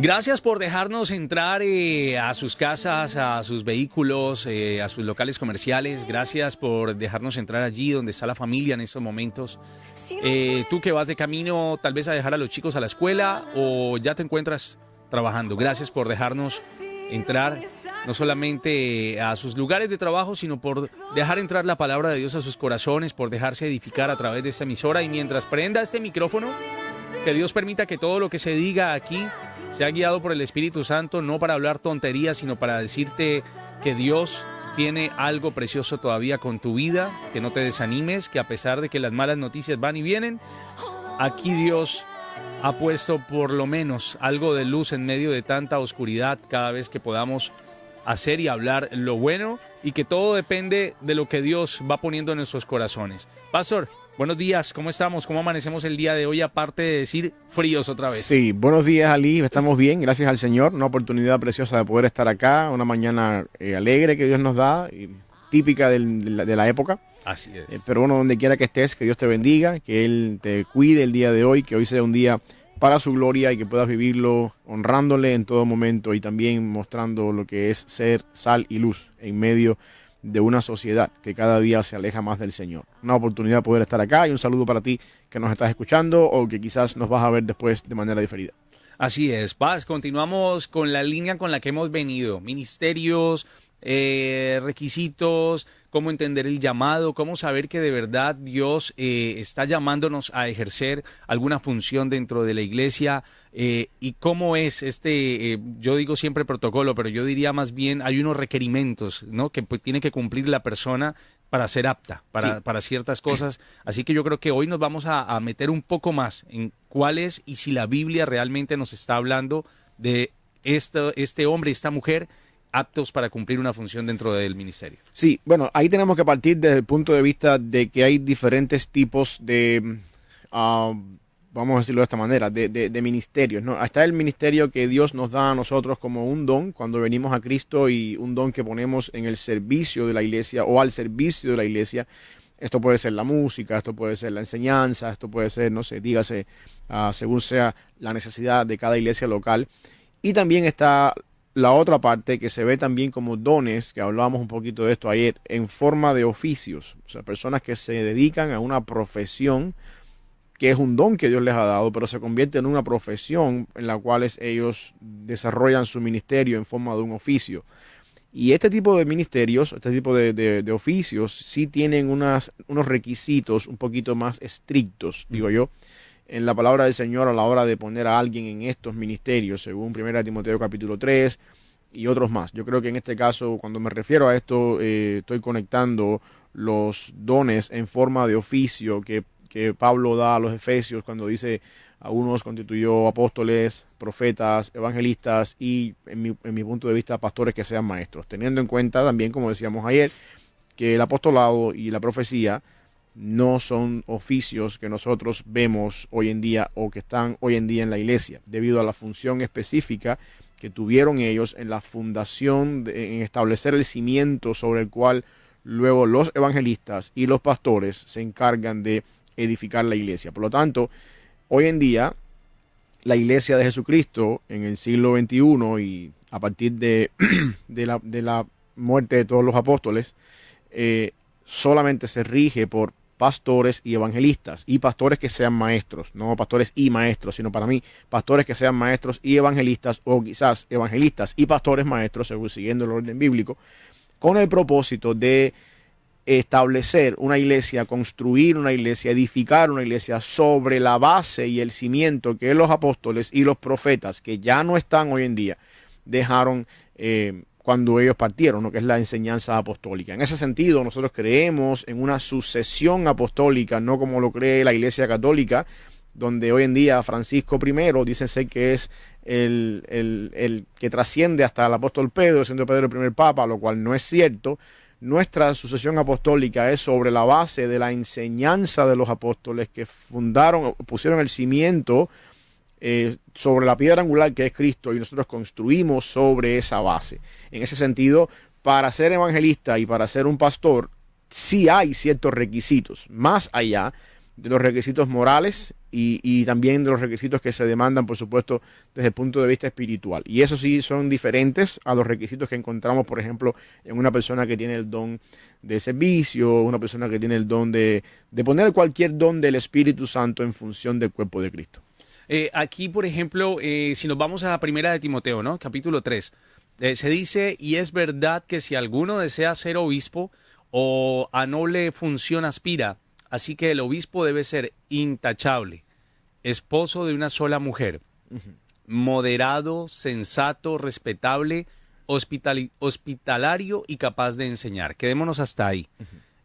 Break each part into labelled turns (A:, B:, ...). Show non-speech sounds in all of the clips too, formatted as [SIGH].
A: Gracias por dejarnos entrar eh, a sus casas, a sus vehículos, eh, a sus locales comerciales. Gracias por dejarnos entrar allí donde está la familia en estos momentos. Eh, tú que vas de camino tal vez a dejar a los chicos a la escuela o ya te encuentras trabajando. Gracias por dejarnos entrar no solamente a sus lugares de trabajo, sino por dejar entrar la palabra de Dios a sus corazones, por dejarse edificar a través de esta emisora. Y mientras prenda este micrófono, que Dios permita que todo lo que se diga aquí sea guiado por el Espíritu Santo, no para hablar tonterías, sino para decirte que Dios tiene algo precioso todavía con tu vida, que no te desanimes, que a pesar de que las malas noticias van y vienen, aquí Dios ha puesto por lo menos algo de luz en medio de tanta oscuridad cada vez que podamos hacer y hablar lo bueno y que todo depende de lo que Dios va poniendo en nuestros corazones. Pastor, buenos días, ¿cómo estamos? ¿Cómo amanecemos el día de hoy aparte de decir fríos otra vez?
B: Sí, buenos días Ali, estamos bien, gracias al Señor, una oportunidad preciosa de poder estar acá, una mañana eh, alegre que Dios nos da, típica de, la, época.
A: Así es.
B: Eh, pero bueno, donde quiera que estés, que Dios te bendiga, que Él te cuide el día de hoy, que hoy sea un día para su gloria y que puedas vivirlo honrándole en todo momento y también mostrando lo que es ser sal y luz en medio de una sociedad que cada día se aleja más del Señor. Una oportunidad de poder estar acá y un saludo para ti que nos estás escuchando o que quizás nos vas a ver después de manera diferida.
A: Así es, Paz, continuamos con la línea con la que hemos venido, ministerios, eh, requisitos, cómo entender el llamado, cómo saber que de verdad Dios eh, está llamándonos a ejercer alguna función dentro de la iglesia eh, y cómo es este, yo digo siempre protocolo, pero yo diría más bien hay unos requerimientos ¿no? que pues, tiene que cumplir la persona para ser apta para, para, ciertas cosas. Así que yo creo que hoy nos vamos a, a meter un poco más en cuál es y si la Biblia realmente nos está hablando de esto, este hombre, esta mujer aptos para cumplir una función dentro del ministerio.
B: Sí, bueno, ahí tenemos que partir desde el punto de vista de que hay diferentes tipos de, ah, vamos a decirlo de esta manera, de, de, ministerios. ¿no? Está el ministerio que Dios nos da a nosotros como un don cuando venimos a Cristo y un don que ponemos en el servicio de la iglesia o al servicio de la iglesia. Esto puede ser la música, esto puede ser la enseñanza, esto puede ser, no sé, dígase, ah, según sea la necesidad de cada iglesia local. Y también está la otra parte que se ve también como dones, que hablábamos un poquito de esto ayer, en forma de oficios, o sea, personas que se dedican a una profesión que es un don que Dios les ha dado, pero se convierte en una profesión en la cual ellos desarrollan su ministerio en forma de un oficio. Y este tipo de ministerios, este tipo de, oficios, sí tienen unas, unos requisitos un poquito más estrictos, digo yo, en la palabra del Señor a la hora de poner a alguien en estos ministerios, según 1 Timoteo capítulo 3 y otros más. Yo creo que en este caso, cuando me refiero a esto, eh, estoy conectando los dones en forma de oficio que, que Pablo da a los efesios cuando dice a unos constituyó apóstoles, profetas, evangelistas y, en mi, en mi punto de vista, pastores que sean maestros. Teniendo en cuenta también, como decíamos ayer, que el apostolado y la profecía no son oficios que nosotros vemos hoy en día o que están hoy en día en la iglesia, debido a la función específica que tuvieron ellos en la fundación, en establecer el cimiento sobre el cual luego los evangelistas y los pastores se encargan de edificar la iglesia. Por lo tanto, hoy en día, la iglesia de Jesucristo en el siglo XXI y a partir de, [CLEARS THROAT] de, la, de la, muerte de todos los apóstoles, eh, solamente se rige por pastores y evangelistas, y pastores que sean maestros, no pastores y maestros, sino para mí, pastores que sean maestros y evangelistas, o quizás evangelistas y pastores maestros, según siguiendo el orden bíblico, con el propósito de establecer una iglesia, construir una iglesia, edificar una iglesia sobre la base y el cimiento que los apóstoles y los profetas, que ya no están hoy en día, dejaron eh, cuando ellos partieron, ¿no? que es la enseñanza apostólica. En ese sentido, nosotros creemos en una sucesión apostólica, no como lo cree la Iglesia Católica, donde hoy en día Francisco I dicen que es el, el, que trasciende hasta el apóstol Pedro, siendo Pedro el primer papa, lo cual no es cierto. Nuestra sucesión apostólica es sobre la base de la enseñanza de los apóstoles que fundaron, pusieron el cimiento eh, sobre la piedra angular que es Cristo y nosotros construimos sobre esa base. En ese sentido, para ser evangelista y para ser un pastor, sí hay ciertos requisitos, más allá de los requisitos morales y, también de los requisitos que se demandan, por supuesto, desde el punto de vista espiritual. Y eso sí son diferentes a los requisitos que encontramos, por ejemplo, en una persona que tiene el don de servicio, una persona que tiene el don de, de poner cualquier don del Espíritu Santo en función del cuerpo de Cristo.
A: Eh, aquí, por ejemplo, eh, si nos vamos a la primera de Timoteo, ¿no? Capítulo 3, eh, se dice, y es verdad que si alguno desea ser obispo o a noble función aspira, Así que el obispo debe ser intachable, esposo de una sola mujer, moderado, sensato, respetable, hospitalario y capaz de enseñar. Quedémonos hasta ahí.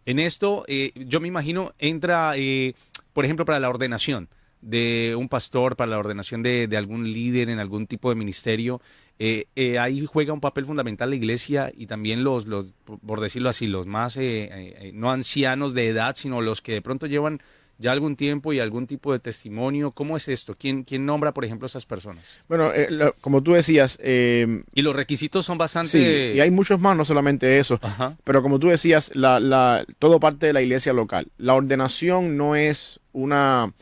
A: En esto, eh, yo me imagino, entra, eh, por ejemplo, para la ordenación de un pastor, para la ordenación de, algún líder en algún tipo de ministerio, eh, eh, ahí juega un papel fundamental la iglesia y también los, los por decirlo así, los más eh, no ancianos de edad, sino los que de pronto llevan ya algún tiempo y algún tipo de testimonio. ¿Cómo es esto? ¿Quién, quién nombra, por ejemplo, a esas personas?
B: Bueno, como tú decías...
A: y los requisitos son bastante...
B: Sí, y hay muchos más, no solamente eso. Pero como tú decías, la, la, todo parte de la iglesia local. La ordenación no es una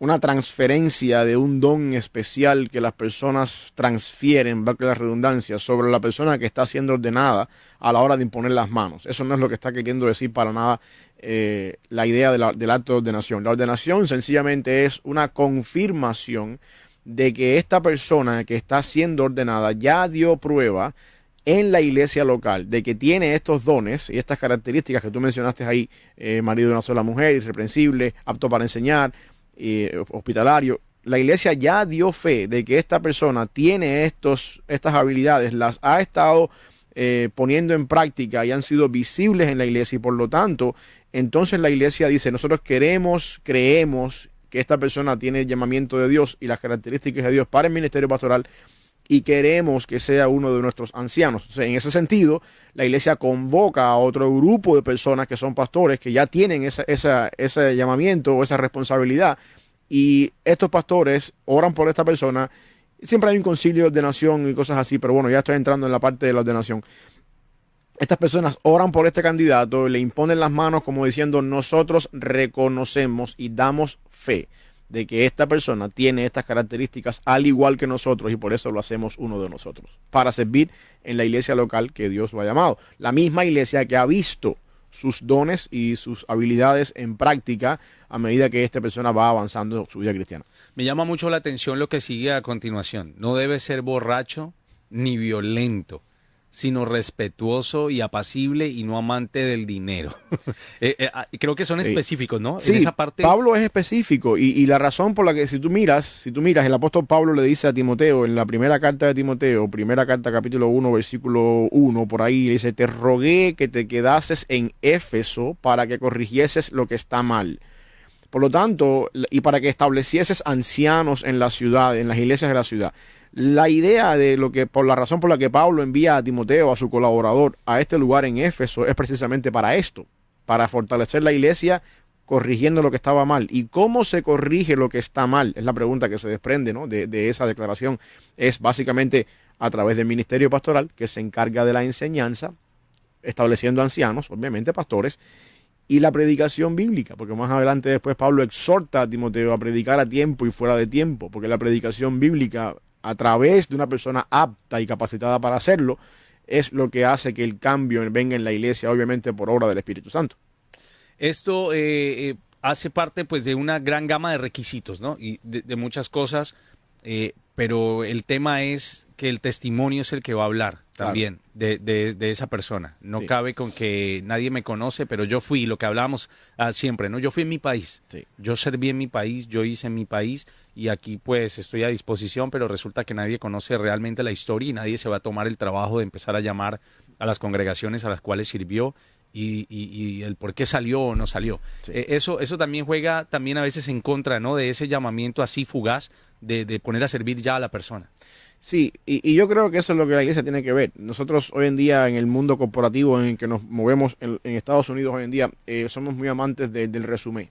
B: una transferencia de un don especial que las personas transfieren, va a la redundancia, sobre la persona que está siendo ordenada a la hora de imponer las manos. Eso no es lo que está queriendo decir para nada eh, la idea del acto de ordenación. La ordenación sencillamente es una confirmación de que esta persona que está siendo ordenada ya dio prueba en la iglesia local de que tiene estos dones y estas características que tú mencionaste ahí, eh, marido de una sola mujer, irreprensible, apto para enseñar, hospitalario, la iglesia ya dio fe de que esta persona tiene estos, estas habilidades, las ha estado eh, poniendo en práctica y han sido visibles en la iglesia y por lo tanto, entonces la iglesia dice, nosotros queremos, creemos que esta persona tiene el llamamiento de Dios y las características de Dios para el ministerio pastoral y queremos que sea uno de nuestros ancianos. en ese sentido, la iglesia convoca a otro grupo de personas que son pastores, que ya tienen esa, ese llamamiento o esa responsabilidad, y estos pastores oran por esta persona. Siempre hay un concilio de ordenación y cosas así, pero bueno, ya estoy entrando en la parte de la ordenación. Estas personas oran por este candidato, le imponen las manos como diciendo, nosotros reconocemos y damos fe de que esta persona tiene estas características al igual que nosotros y por eso lo hacemos uno de nosotros, para servir en la iglesia local que Dios lo ha llamado. La misma iglesia que ha visto sus dones y sus habilidades en práctica a medida que esta persona va avanzando su vida cristiana.
A: Me llama mucho la atención lo que sigue a continuación. No debe ser borracho ni violento sino respetuoso y apacible y no amante del dinero. [LAUGHS] Eh, eh, ah, creo que son específicos, ¿no?
B: Sí, esa parte... Pablo es específico y, la razón por la que si tú miras, si tú miras, el apóstol Pablo le dice a Timoteo en la primera carta de Timoteo, primera carta capítulo 1, versículo 1, por ahí, le dice, te rogué que te quedases en Éfeso para que corrigieses lo que está mal. Por lo tanto, y para que establecieses ancianos en la ciudad, en las iglesias de la ciudad. La idea de lo que, por la razón por la que Pablo envía a Timoteo, a su colaborador, a este lugar en Éfeso, es precisamente para esto, para fortalecer la iglesia corrigiendo lo que estaba mal. ¿Y cómo se corrige lo que está mal? Es la pregunta que se desprende ¿no? de, de esa declaración. Es básicamente a través del ministerio pastoral que se encarga de la enseñanza, estableciendo ancianos, obviamente pastores, y la predicación bíblica, porque más adelante después Pablo exhorta a Timoteo a predicar a tiempo y fuera de tiempo, porque la predicación bíblica a través de una persona apta y capacitada para hacerlo, es lo que hace que el cambio venga en la iglesia, obviamente por obra del Espíritu Santo.
A: Esto eh, eh, hace parte pues de una gran gama de requisitos, ¿no? Y de, muchas cosas, eh, pero el tema es que el testimonio es el que va a hablar también de, de, esa persona. No cabe con que nadie me conoce, pero yo fui, lo que hablábamos ah, siempre, ¿no? Yo fui en mi país, yo serví en mi país, yo hice en mi país y aquí pues estoy a disposición, pero resulta que nadie conoce realmente la historia y nadie se va a tomar el trabajo de empezar a llamar a las congregaciones a las cuales sirvió y, y, el por qué salió o no salió. Eh, eso, eso también juega también a veces en contra ¿no? de ese llamamiento así fugaz de, de poner a servir ya a la persona.
B: Sí, y, yo creo que eso es lo que la iglesia tiene que ver. Nosotros hoy en día en el mundo corporativo en el que nos movemos en, Estados Unidos hoy en día, eh, somos muy amantes del resumen.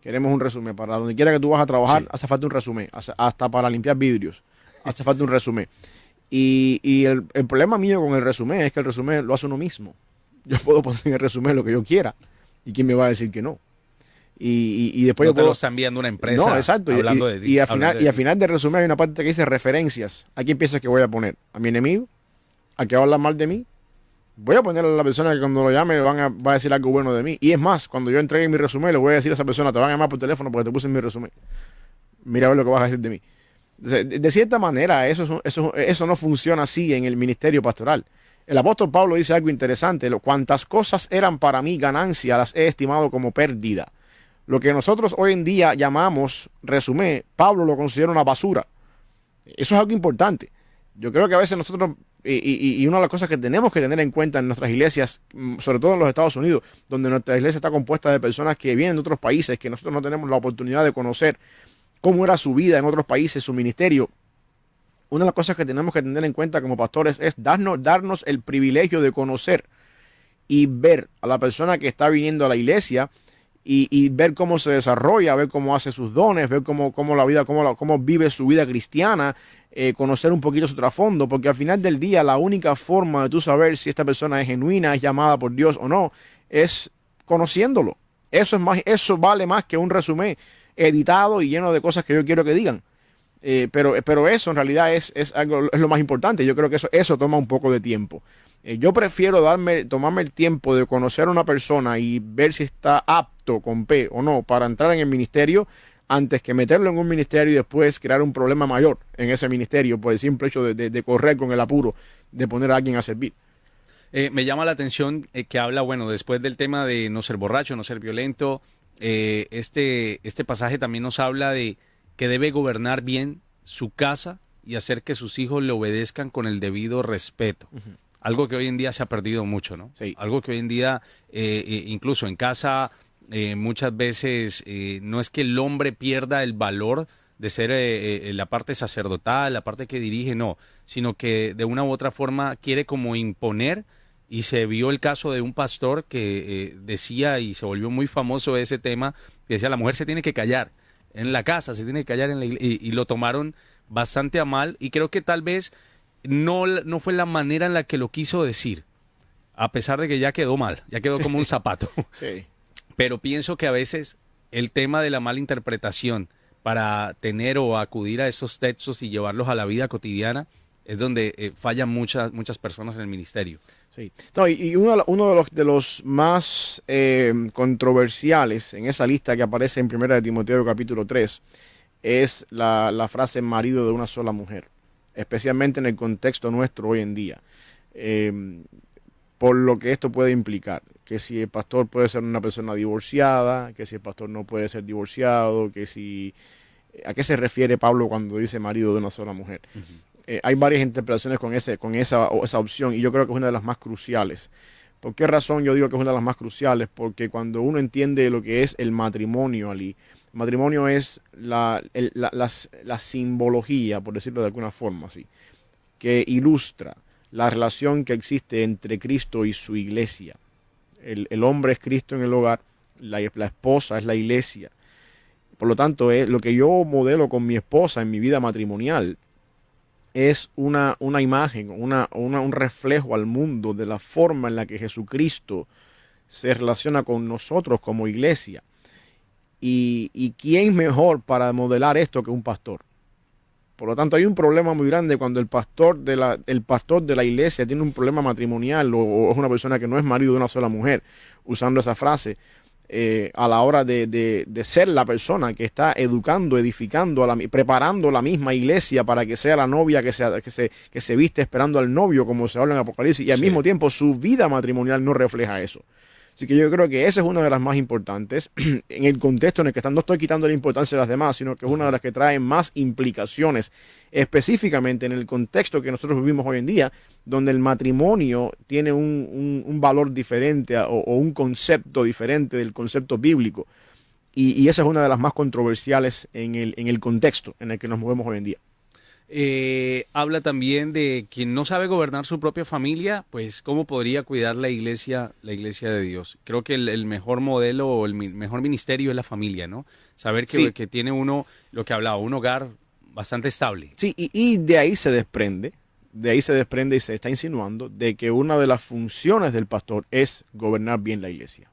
B: Queremos un resumen. Para donde quiera que tú vas a trabajar, hace falta un resumen. Hasta para limpiar vidrios, hace falta un resumen. Y, el, problema mío con el resumen es que el resumen lo hace uno mismo. Yo puedo poner en el resumen lo que yo quiera. ¿Y quién me va a decir que no? Y, después
A: no te lo está enviando una empresa.
B: No, exacto. Hablando y, de, y, al final, y al final de resumen hay una parte que dice referencias. ¿A quién piensas que voy a poner? ¿A mi enemigo? ¿A que habla mal de mí? Voy a ponerle a la persona que cuando lo llame van a, va a decir algo bueno de mí. Y es más, cuando yo entregue mi resumen, le voy a decir a esa persona, te van a llamar por teléfono porque te puse en mi resumen. Mira a ver lo que vas a decir de mí. De, cierta manera, eso, eso, eso no funciona así en el ministerio pastoral. El apóstol Pablo dice algo interesante. Cuantas cosas eran para mí ganancia, las he estimado como pérdida. Lo que nosotros hoy en día llamamos resumen, Pablo lo considera una basura. Eso es algo importante. Yo creo que a veces nosotros, y, una de las cosas que tenemos que tener en cuenta en nuestras iglesias, mm, sobre todo en los Estados Unidos, donde nuestra iglesia está compuesta de personas que vienen de otros países, que nosotros no tenemos la oportunidad de conocer cómo era su vida en otros países, su ministerio. Una de las cosas que tenemos que tener en cuenta como pastores es darnos, darnos el privilegio de conocer y ver a la persona que está viniendo a la iglesia y, ver cómo se desarrolla, ver cómo hace sus dones, ver cómo, cómo la vida, cómo, cómo vive su vida cristiana, eh, conocer un poquito su trasfondo, porque al final del día la única forma de tú saber si esta persona es genuina, es llamada por Dios o no, es conociéndolo. Eso es más, eso vale más que un resumen editado y lleno de cosas que yo quiero que digan. Eh, pero, pero eso en realidad es, es, algo, es lo más importante. Yo creo que eso, eso toma un poco de tiempo. Eh, yo prefiero darme, tomarme el tiempo de conocer a una persona y ver si está apto con P o no para entrar en el ministerio antes que meterlo en un ministerio y después crear un problema mayor en ese ministerio por el simple hecho de, correr con el apuro de poner a alguien a servir.
A: Eh, me llama la atención eh, que habla, bueno, después del tema de no ser borracho, no ser violento, este, este pasaje también nos habla de que debe gobernar bien su casa y hacer que sus hijos le obedezcan con el debido respeto algo que hoy en día se ha perdido mucho, ¿no?
B: Sí.
A: Algo que hoy en día, eh, eh, incluso en casa, eh, muchas veces no es que el hombre pierda el valor de ser la parte sacerdotal, la parte que dirige, no, sino que de una u otra forma quiere como imponer y se vio el caso de un pastor que decía y se volvió muy famoso ese tema, que decía la mujer se tiene que callar en la casa, se tiene que callar en la iglesia, y lo tomaron bastante a mal y creo que tal vez no, no fue la manera en la que lo quiso decir, a pesar de que ya quedó mal, ya quedó como un zapato. [LAUGHS]
B: Sí.
A: Pero pienso que a veces el tema de la mala interpretación para tener o acudir a esos textos y llevarlos a la vida cotidiana es donde eh, fallan muchas, muchas personas en el ministerio.
B: Sí. y, uno, de los, de los más eh, controversiales en esa lista que aparece en Primera de Timoteo capítulo 3 es la, la frase marido de una sola mujer especialmente en el contexto nuestro hoy en día, em, por lo que esto puede implicar, que si el pastor puede ser una persona divorciada, que si el pastor no puede ser divorciado, que si... ¿A qué se refiere Pablo cuando dice marido de una sola mujer? Eh, hay varias interpretaciones con, ese, con esa, esa opción y yo creo que es una de las más cruciales. ¿Por qué razón yo digo que es una de las más cruciales? Porque cuando uno entiende lo que es el matrimonio, Ali, matrimonio es la, la, simbología, por decirlo de alguna forma así, que ilustra la relación que existe entre Cristo y su iglesia. El, hombre es Cristo en el hogar, la, esposa es la iglesia. Por lo tanto, es, lo que yo modelo con mi esposa en mi vida matrimonial es una, una imagen, una, un reflejo al mundo de la forma en la que Jesucristo se relaciona con nosotros como iglesia. Y, y quién mejor para modelar esto que un pastor. Por lo tanto, hay un problema muy grande cuando el pastor de la, el pastor de la iglesia tiene un problema matrimonial o, es una persona que no es marido de una sola mujer, usando esa frase, eh, a la hora de, de, ser la persona que está educando, edificando, a la, preparando la misma iglesia para que sea la novia que, sea, que, se, que se viste esperando al novio, como se habla en Apocalipsis, y al mismo tiempo su vida matrimonial no refleja eso. Así que yo creo que esa es una de las más importantes [CLEARS THROAT] en el contexto en el que están. No estoy quitando la importancia de las demás, sino que es una de las que trae más implicaciones, específicamente en el contexto que nosotros vivimos hoy en día, donde el matrimonio tiene un, valor diferente o, un concepto diferente del concepto bíblico. Y, y, esa es una de las más controversiales en el, en el contexto en el que nos movemos hoy en día.
A: Eh, habla también de quien no sabe gobernar su propia familia, pues cómo podría cuidar la iglesia, la iglesia de Dios. Creo que el, mejor modelo o el mejor ministerio es la familia, ¿no? Saber que, que tiene uno, lo que hablaba, un hogar bastante estable.
B: Sí, y, y de ahí se desprende, de ahí se desprende y se está insinuando de que una de las funciones del pastor es gobernar bien la iglesia.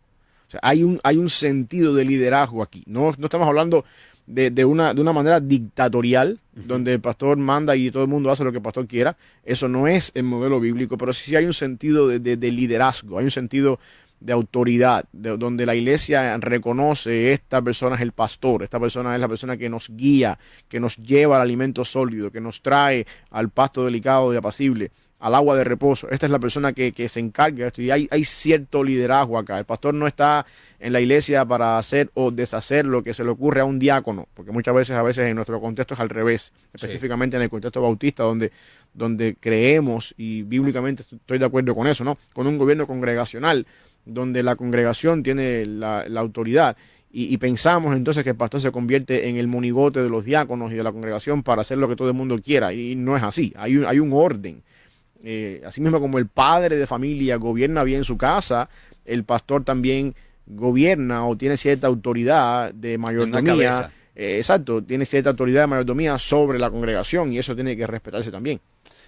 B: O hay, un, hay un sentido de liderazgo aquí. No, no estamos hablando de, una, de una manera dictatorial, donde el pastor manda y todo el mundo hace lo que el pastor quiera. Eso no es el modelo bíblico, pero sí hay un sentido de, de liderazgo, hay un sentido de autoridad, de, donde la iglesia reconoce esta persona es el pastor, esta persona es la persona que nos guía, que nos lleva al alimento sólido, que nos trae al pasto delicado y apacible, al agua de reposo. Esta es la persona que, se encarga de esto. Y hay, hay, cierto liderazgo acá. El pastor no está en la iglesia para hacer o deshacer lo que se le ocurre a un diácono, porque muchas veces, a veces en nuestro contexto es al revés, específicamente en el contexto bautista, donde, donde creemos, y bíblicamente estoy de acuerdo con eso, ¿no? Con un gobierno congregacional donde la congregación tiene la, autoridad. Y, pensamos entonces que el pastor se convierte en el monigote de los diáconos y de la congregación para hacer lo que todo el mundo quiera. Y no es así, hay un, hay un orden. Eh, así mismo como el padre de familia gobierna bien su casa, el pastor también gobierna o tiene cierta autoridad de mayordomía. Eh, exacto, tiene cierta autoridad de mayordomía sobre la congregación y eso tiene que respetarse también.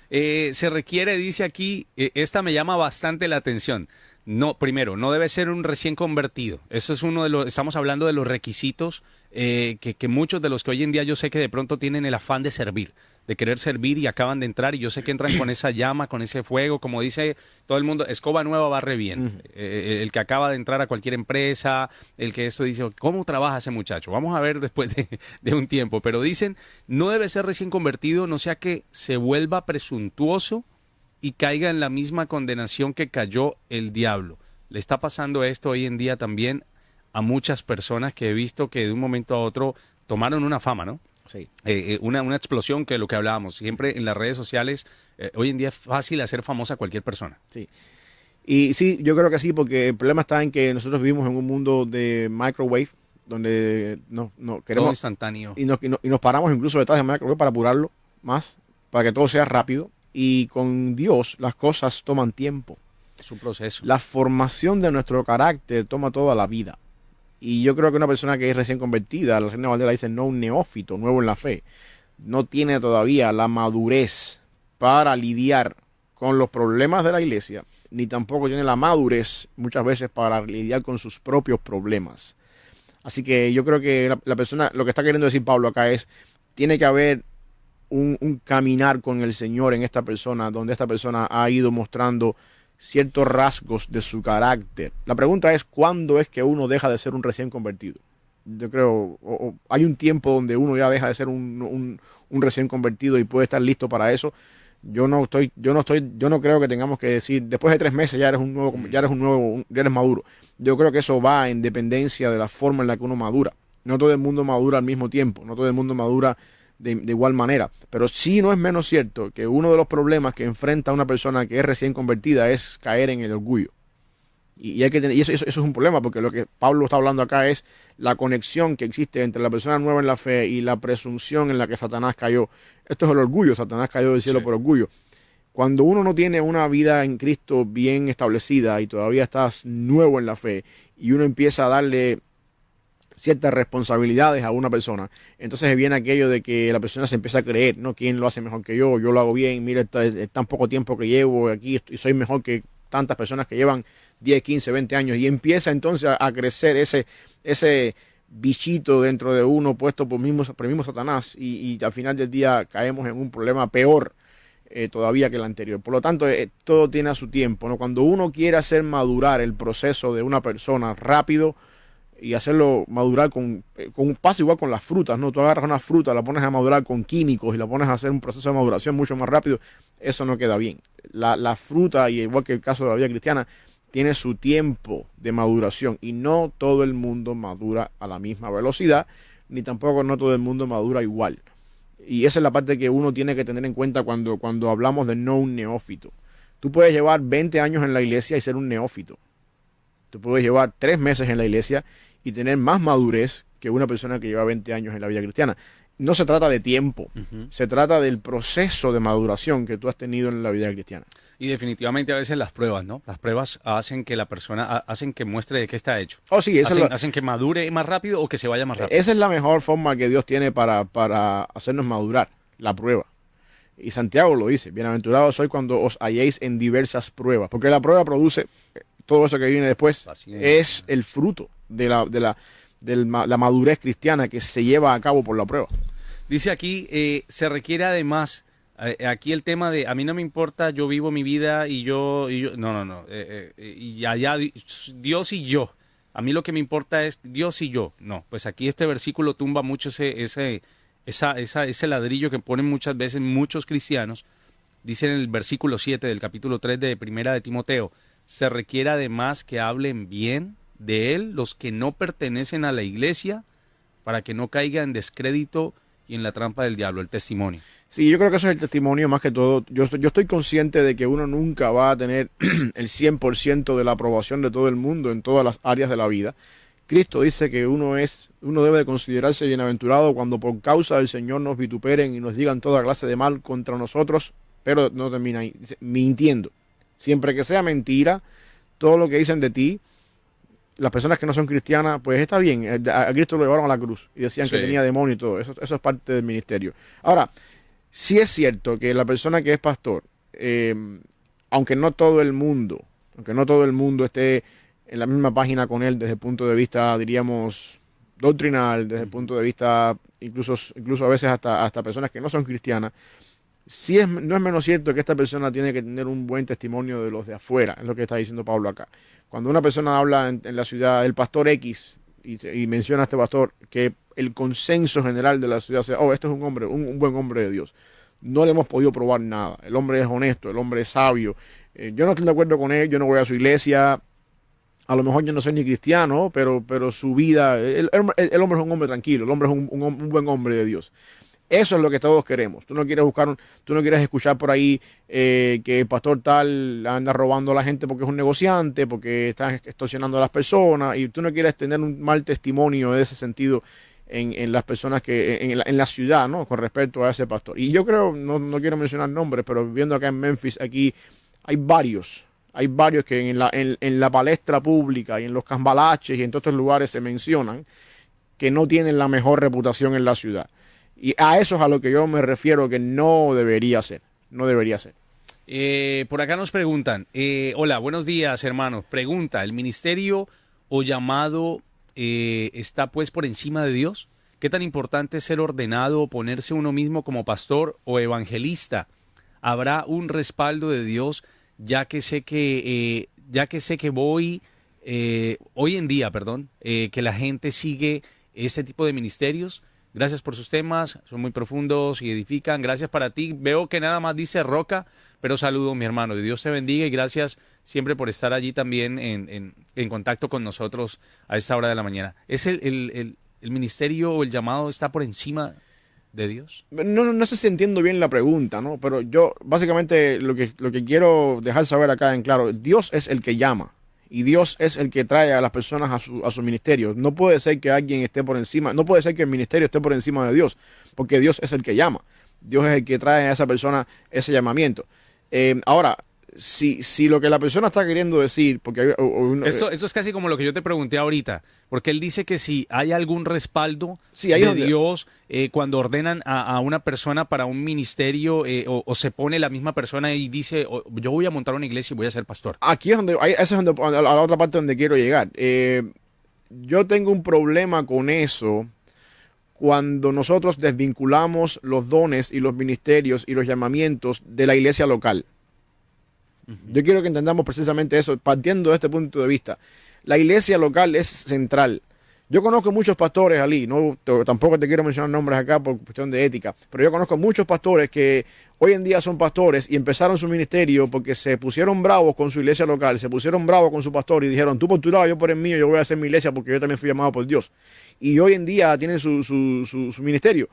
A: Eh, se requiere, dice aquí, esta me llama bastante la atención no, primero, no debe ser un recién convertido. Eso es uno de los, estamos hablando de los requisitos eh, que, que, muchos de los que hoy en día yo sé que de pronto tienen el afán de servir, de querer servir y acaban de entrar y yo sé que entran con esa llama, con ese fuego, como dice todo el mundo, escoba nueva barre bien. Eh, el que acaba de entrar a cualquier empresa, el que esto dice, ¿cómo trabaja ese muchacho? Vamos a ver después de, de un tiempo, pero dicen, no debe ser recién convertido, no sea que se vuelva presuntuoso y caiga en la misma condenación que cayó el diablo. Le está pasando esto hoy en día también a muchas personas que he visto que de un momento a otro tomaron una fama, ¿no?
B: Sí.
A: Eh, eh, una, una, explosión que lo que hablábamos. Siempre en las redes sociales, eh, hoy en día es fácil hacer famosa a cualquier persona.
B: Sí. Y sí, yo creo que sí, porque el problema está en que nosotros vivimos en un mundo de microwave, donde no, no queremos...
A: Todo instantáneo.
B: Y nos, y, y nos paramos incluso detrás de microwave para apurarlo más, para que todo sea rápido y con Dios las cosas toman tiempo.
A: Es un proceso.
B: La formación de nuestro carácter toma toda la vida. Y yo creo que una persona que es recién convertida, la reina Valdera dice no un neófito, nuevo en la fe, no tiene todavía la madurez para lidiar con los problemas de la iglesia, ni tampoco tiene la madurez muchas veces para lidiar con sus propios problemas. Así que yo creo que la, la persona, lo que está queriendo decir Pablo acá es, tiene que haber un, caminar con el Señor en esta persona, donde esta persona ha ido mostrando ciertos rasgos de su carácter. La pregunta es, ¿cuándo es que uno deja de ser un recién convertido? Yo creo, hay un tiempo donde uno ya deja de ser un, un, recién convertido y puede estar listo para eso. Yo no estoy, yo no estoy, yo no creo que tengamos que decir después de tres meses ya eres un nuevo, ya eres un nuevo, ya eres maduro. Yo creo que eso va en dependencia de la forma en la que uno madura. No todo el mundo madura al mismo tiempo, no todo el mundo madura de, igual manera. Pero sí no es menos cierto que uno de los problemas que enfrenta una persona que es recién convertida es caer en el orgullo. Y, hay que y eso, eso, es un problema, porque lo que Pablo está hablando acá es la conexión que existe entre la persona nueva en la fe y la presunción en la que Satanás cayó. Esto es el orgullo, Satanás cayó del cielo por orgullo. Cuando uno no tiene una vida en Cristo bien establecida y todavía estás nuevo en la fe y uno empieza a darle ciertas responsabilidades a una persona, entonces viene aquello de que la persona se empieza a creer, ¿no? ¿Quién lo hace mejor que yo? Yo lo hago bien, mira, tan poco tiempo que llevo aquí y soy mejor que tantas personas que llevan 10, 15, 20 años y empieza entonces a, crecer ese, ese bichito dentro de uno puesto por mismo, por mismo Satanás y, al final del día caemos en un problema peor eh, todavía que el anterior. Por lo tanto, eh, todo tiene a su tiempo. ¿no? Cuando uno quiere hacer madurar el proceso de una persona rápido, y hacerlo madurar con, eh, con un paso igual con las frutas, ¿no? Tú agarras una fruta, la pones a madurar con químicos y la pones a hacer un proceso de maduración mucho más rápido, eso no queda bien. La, la fruta, y igual que el caso de la vida cristiana, tiene su tiempo de maduración y no todo el mundo madura a la misma velocidad, ni tampoco no todo el mundo madura igual. Y esa es la parte que uno tiene que tener en cuenta cuando, cuando hablamos de no un neófito. Tú puedes llevar 20 años en la iglesia y ser un neófito. Tú puedes llevar 3 meses en la iglesia y tener más madurez que una persona que lleva 20 años en la vida cristiana. No se trata de tiempo, se trata del proceso de maduración que tú has tenido en la vida cristiana.
A: Y definitivamente a veces las pruebas, ¿no? Las pruebas hacen que la persona, hacen que muestre de qué está hecho.
B: Oh, sí,
A: hacen, hacen que madure más rápido o que se vaya más rápido.
B: Esa es la mejor forma que Dios tiene para, para hacernos madurar, la prueba. Y Santiago lo dice, bienaventurados soy cuando os halléis en diversas pruebas, porque la prueba produce todo eso que viene después, es el fruto de la, de la, de la madurez cristiana que se lleva a cabo por la prueba.
A: Dice aquí, eh, se requiere además, eh, aquí el tema de, a mí no me importa, yo vivo mi vida y yo, y yo no, no, no, eh, y allá Dios y yo. A mí lo que me importa es Dios y yo. No, pues aquí este versículo tumba mucho ese, ese, esa, esa, ese ladrillo que ponen muchas veces muchos cristianos. Dice en el versículo 7 del capítulo 3 de Primera de Timoteo, se requiere además que hablen bien de él los que no pertenecen a la iglesia para que no caiga en descrédito y en la trampa del diablo, el testimonio.
B: Sí, yo creo que eso es el testimonio más que todo. Yo, estoy consciente de que uno nunca va a tener [CLEARS THROAT] el 100% de la aprobación de todo el mundo en todas las áreas de la vida. Cristo dice que uno es, uno debe de considerarse bienaventurado cuando por causa del Señor nos vituperen y nos digan toda clase de mal contra nosotros, pero no termina ahí, mintiendo. Siempre que sea mentira, todo lo que dicen de ti, las personas que no son cristianas, pues está bien, eh, a Cristo lo llevaron a la cruz y decían que tenía demonio y todo, eso, eso es parte del ministerio. Ahora, sí es cierto que la persona que es pastor, eh, aunque no todo el mundo, aunque no todo el mundo esté en la misma página con él desde el punto de vista, diríamos, doctrinal, desde el punto de vista, incluso, incluso a veces hasta, hasta personas que no son cristianas, sí es, no es menos cierto que esta persona tiene que tener un buen testimonio de los de afuera, es lo que está diciendo Pablo acá. Cuando una persona habla en, la ciudad, el pastor X, y, menciona a este pastor, que el consenso general de la ciudad sea, oh, este es un hombre, un, buen hombre de Dios. No le hemos podido probar nada. El hombre es honesto, el hombre es sabio. Eh, yo no estoy de acuerdo con él, yo no voy a su iglesia. A lo mejor yo no soy ni cristiano, pero, pero su vida, el, hombre es un hombre tranquilo, el hombre es un buen hombre de Dios. Eso es lo que todos queremos. Tú no quieres buscar, tú no quieres escuchar por ahí eh, que el pastor tal anda robando a la gente porque es un negociante, porque está extorsionando a las personas, y tú no quieres tener un mal testimonio de ese sentido en, las personas que, en la, ciudad, ¿no? Con respecto a ese pastor. Y yo creo, no, quiero mencionar nombres, pero viendo acá en Memphis, aquí hay varios, hay varios que en la, en, la palestra pública y en los cambalaches y en todos estos lugares se mencionan que no tienen la mejor reputación en la ciudad. Y a eso es a lo que yo me refiero que no debería ser. No debería ser.
A: Eh, por acá nos preguntan, eh, hola, buenos días hermanos. Pregunta, ¿el ministerio o llamado eh, está pues por encima de Dios? ¿Qué tan importante es ser ordenado o ponerse uno mismo como pastor o evangelista? ¿Habrá un respaldo de Dios ya que sé que, ya que, sé que voy, hoy en día, perdón, que la gente sigue este tipo de ministerios? Gracias por sus temas, son muy profundos y edifican. Gracias para ti. Veo que nada más dice Roca, pero saludo, mi hermano. Dios te bendiga y gracias siempre por estar allí también en, contacto con nosotros a esta hora de la mañana. ¿Es el, ministerio o el llamado está por encima de Dios?
B: No, no sé si entiendo bien la pregunta, ¿no? Pero yo básicamente lo que, lo que quiero dejar saber acá en claro, Dios es el que llama y Dios es el que trae a las personas a su, a su ministerio. No puede ser que alguien esté por encima, no puede ser que el ministerio esté por encima de Dios, porque Dios es el que llama. Dios es el que trae a esa persona ese llamamiento. Eh, ahora, si, si lo que la persona está queriendo decir, porque
A: esto, esto es casi como lo que yo te pregunté ahorita, porque él dice que si hay algún respaldo de Dios eh, cuando ordenan a, una persona para un ministerio eh, o, se pone la misma persona y dice, yo voy a montar una iglesia y voy a ser pastor.
B: Aquí es donde, esa es donde, a la otra parte donde quiero llegar. Eh, yo tengo un problema con eso cuando nosotros desvinculamos los dones y los ministerios y los llamamientos de la iglesia local. Yo quiero que entendamos precisamente eso, partiendo de este punto de vista. La iglesia local es central. Yo conozco muchos pastores, Ali, no, tampoco te quiero mencionar nombres acá por cuestión de ética, pero yo conozco muchos pastores que hoy en día son pastores y empezaron su ministerio porque se pusieron bravos con su iglesia local, se pusieron bravos con su pastor y dijeron, tú por tu lado, yo por el mío, yo voy a hacer mi iglesia porque yo también fui llamado por Dios. Y hoy en día tienen su, su, su, ministerio.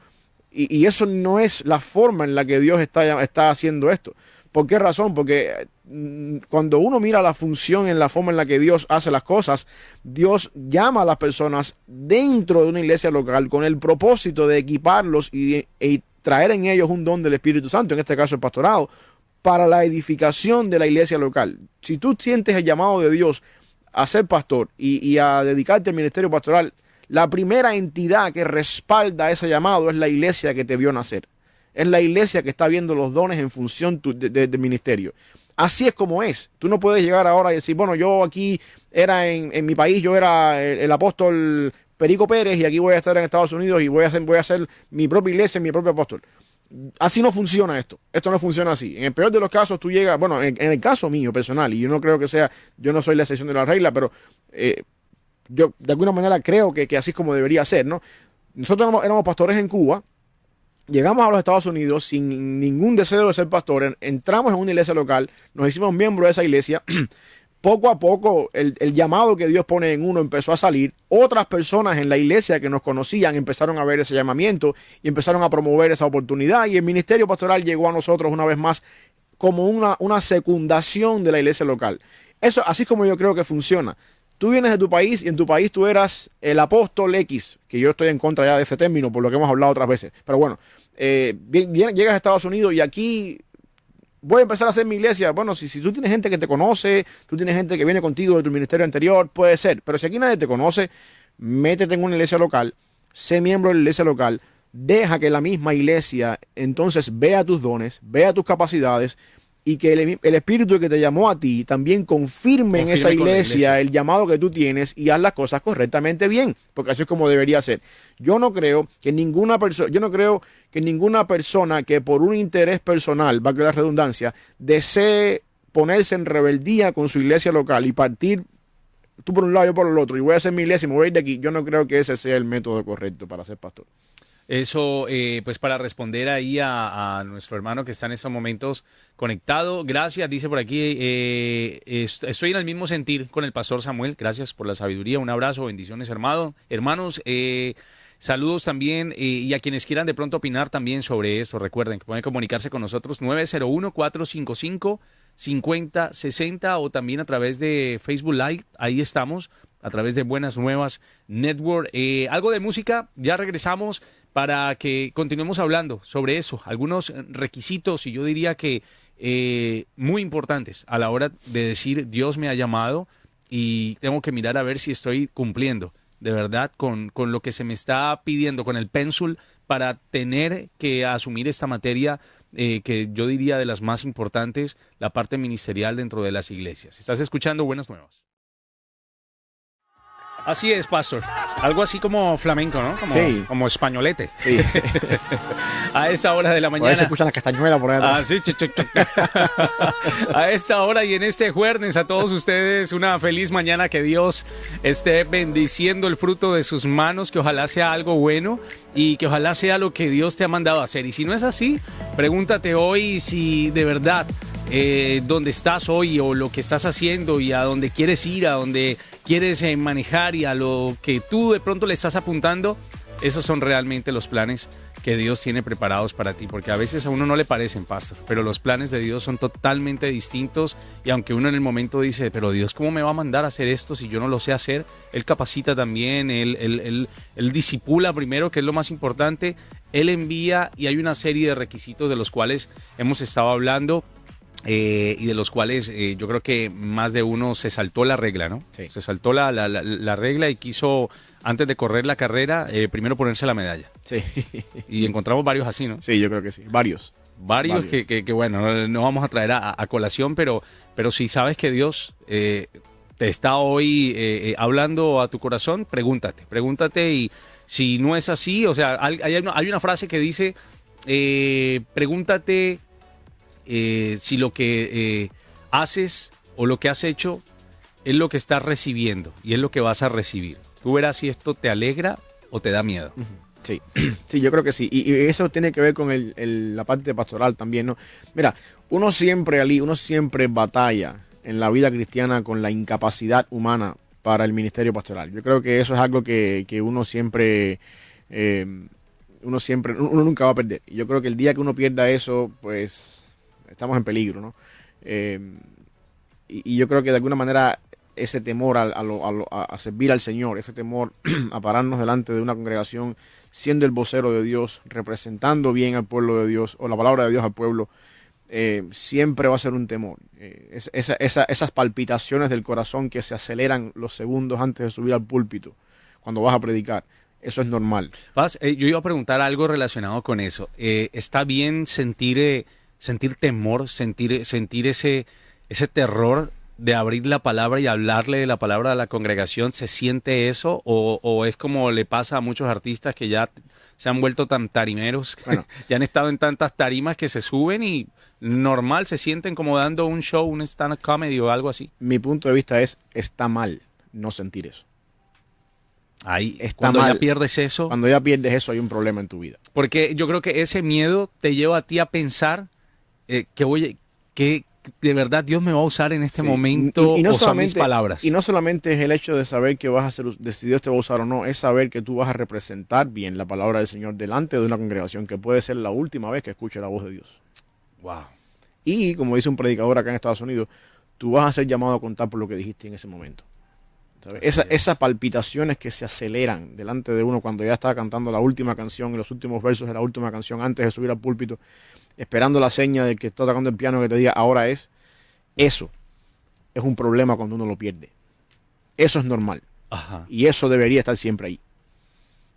B: Y, y, eso no es la forma en la que Dios está, está haciendo esto. ¿Por qué razón? Porque mm, cuando uno mira la función en la forma en la que Dios hace las cosas, Dios llama a las personas dentro de una iglesia local con el propósito de equiparlos y, traer en ellos un don del Espíritu Santo, en este caso el pastorado, para la edificación de la iglesia local. Si tú sientes el llamado de Dios a ser pastor y a dedicarte al ministerio pastoral, la primera entidad que respalda ese llamado es la iglesia que te vio nacer Es la iglesia que está viendo los dones en función del ministerio. Así es como es. Tú no puedes llegar ahora y decir, bueno, yo aquí era en, mi país, yo era el, apóstol Perico Pérez y aquí voy a estar en Estados Unidos y voy a hacer, voy a hacer mi propia iglesia, mi propio apóstol. Así no funciona esto. Esto no funciona así. En el peor de los casos, tú llegas, bueno, en, el caso mío personal, y yo no creo que sea, yo no soy la excepción de la regla, pero eh, yo de alguna manera creo que, que, así es como debería ser, ¿no? Nosotros éramos pastores en Cuba llegamos a los Estados Unidos sin ningún deseo de ser pastores, entramos en una iglesia local, nos hicimos miembros de esa iglesia. [CLEARS THROAT] Poco a poco el, llamado que Dios pone en uno empezó a salir. Otras personas en la iglesia que nos conocían empezaron a ver ese llamamiento y empezaron a promover esa oportunidad. Y el ministerio pastoral llegó a nosotros una vez más como una, una secundación de la iglesia local. Eso así como yo creo que funciona. Tú vienes de tu país y en tu país tú eras el apóstol X, que yo estoy en contra ya de ese término por lo que hemos hablado otras veces. Pero bueno, eh, llegas a Estados Unidos y aquí voy a empezar a hacer mi iglesia. Bueno, si, si tú tienes gente que te conoce, tú tienes gente que viene contigo de tu ministerio anterior, puede ser. Pero si aquí nadie te conoce, métete en una iglesia local, sé miembro de la iglesia local, deja que la misma iglesia entonces vea tus dones, vea tus capacidades, y que el, espíritu que te llamó a ti también confirme, en esa iglesia, el llamado que tú tienes y haz las cosas correctamente bien, porque así es como debería ser. Yo no creo que ninguna persona, yo no creo que ninguna persona que por un interés personal, va a quedar redundancia, desee ponerse en rebeldía con su iglesia local y partir tú por un lado, yo por el otro, y voy a hacer mi iglesia y me voy a ir de aquí, yo no creo que ese sea el método correcto para ser pastor.
A: Eso, eh, pues para responder ahí a, nuestro hermano que está en estos momentos conectado. Gracias, dice por aquí. Eh, estoy en el mismo sentir con el pastor Samuel. Gracias por la sabiduría. Un abrazo, bendiciones, hermano. Hermanos, eh, saludos también y a quienes quieran de pronto opinar también sobre esto. Recuerden que pueden comunicarse con nosotros 901-455-5060 o también a través de Facebook Live. Ahí estamos, a través de Buenas Nuevas Network. algo de música, ya regresamos para que continuemos hablando sobre eso, algunos requisitos y yo diría que eh, muy importantes a la hora de decir Dios me ha llamado y tengo que mirar a ver si estoy cumpliendo de verdad con, con lo que se me está pidiendo, con el pénsul para tener que asumir esta materia eh, que yo diría de las más importantes, la parte ministerial dentro de las iglesias. Estás escuchando Buenas Nuevas. Así es, Pastor. Algo así como flamenco, ¿no? Como, sí. Como españolete. Sí. [LAUGHS] a esta hora de la mañana.
B: se escucha la castañuela por ahí.
A: Ah, sí. [LAUGHS] a esta hora y en este jueves a todos ustedes una feliz mañana. Que Dios esté bendiciendo el fruto de sus manos. Que ojalá sea algo bueno y que ojalá sea lo que Dios te ha mandado a hacer. Y si no es así, pregúntate hoy si de verdad eh, dónde estás hoy o lo que estás haciendo y a dónde quieres ir, a dónde quieres eh, manejar y a lo que tú de pronto le estás apuntando, esos son realmente los planes que Dios tiene preparados para ti, porque a veces a uno no le parecen, pastor, pero los planes de Dios son totalmente distintos y aunque uno en el momento dice, pero Dios, ¿cómo me va a mandar a hacer esto si yo no lo sé hacer? Él capacita también, él, él, él disipula primero, que es lo más importante, Él envía y hay una serie de requisitos de los cuales hemos estado hablando eh, y de los cuales eh, yo creo que más de uno se saltó la regla, ¿no? Se saltó la, la, regla y quiso, antes de correr la carrera, eh, primero ponerse la medalla.
B: Sí.
A: Y encontramos varios así, ¿no?
B: Sí, yo creo que sí. Varios.
A: Varios, Que, que, bueno, no vamos a traer a, colación, pero, pero si sabes que Dios te está hoy hablando a tu corazón, pregúntate, pregúntate y si no es así, o sea, hay, hay, una, hay una frase que dice, pregúntate eh, si lo que eh, haces o lo que has hecho es lo que estás recibiendo y es lo que vas a recibir. Tú verás si esto te alegra o te da miedo.
B: Sí, [CLEARS THROAT] sí, yo creo que sí. Y, eso tiene que ver con la parte pastoral también, ¿no? Mira, uno siempre, Ali, uno siempre batalla en la vida cristiana con la incapacidad humana para el ministerio pastoral. Yo creo que eso es algo que, uno siempre, eh, uno siempre, uno nunca va a perder. Yo creo que el día que uno pierda eso, pues estamos en peligro, ¿no? Eh, y, yo creo que de alguna manera ese temor a, a, servir al Señor, ese temor [CLEARS THROAT] a pararnos delante de una congregación, siendo el vocero de Dios, representando bien al pueblo de Dios, o la palabra de Dios al pueblo, eh, siempre va a ser un temor. Eh, esas palpitaciones del corazón que se aceleran los segundos antes de subir al púlpito, cuando vas a predicar. Eso es normal.
A: Eh, yo iba a preguntar algo relacionado con eso. ¿Está bien sentir, sentir temor, sentir, sentir ese, ese terror de abrir la palabra y hablarle de la palabra a la congregación? ¿Se siente eso? ¿O, o es como le pasa a muchos artistas que ya se han vuelto tan tarimeros, [LAUGHS] ya han estado en tantas tarimas que se suben y normal se sienten como dando un show, un stand-up comedy o algo así?
B: Mi punto de vista es, está mal no sentir eso.
A: Ahí, cuando ya pierdes eso.
B: Cuando ya pierdes eso, hay un problema en tu vida.
A: Porque yo creo que ese miedo te lleva a ti a pensar eh, que, oye, que de verdad Dios me va a usar en este momento y, no mis palabras.
B: Y no solamente es el hecho de saber que vas a ser, de si Dios te va a usar o no, es saber que tú vas a representar bien la palabra del Señor delante de una congregación que puede ser la última vez que escuche la voz de Dios.
A: Wow.
B: Y como dice un predicador acá en Estados Unidos, tú vas a ser llamado a contar por lo que dijiste en ese momento esas palpitaciones que se aceleran delante de uno cuando ya está cantando la última canción, los últimos versos de la última canción, antes de subir al púlpito, esperando la seña de que está tocando el piano que te diga ahora es, eso es un problema cuando uno lo pierde. Eso es normal. Y eso debería estar siempre ahí.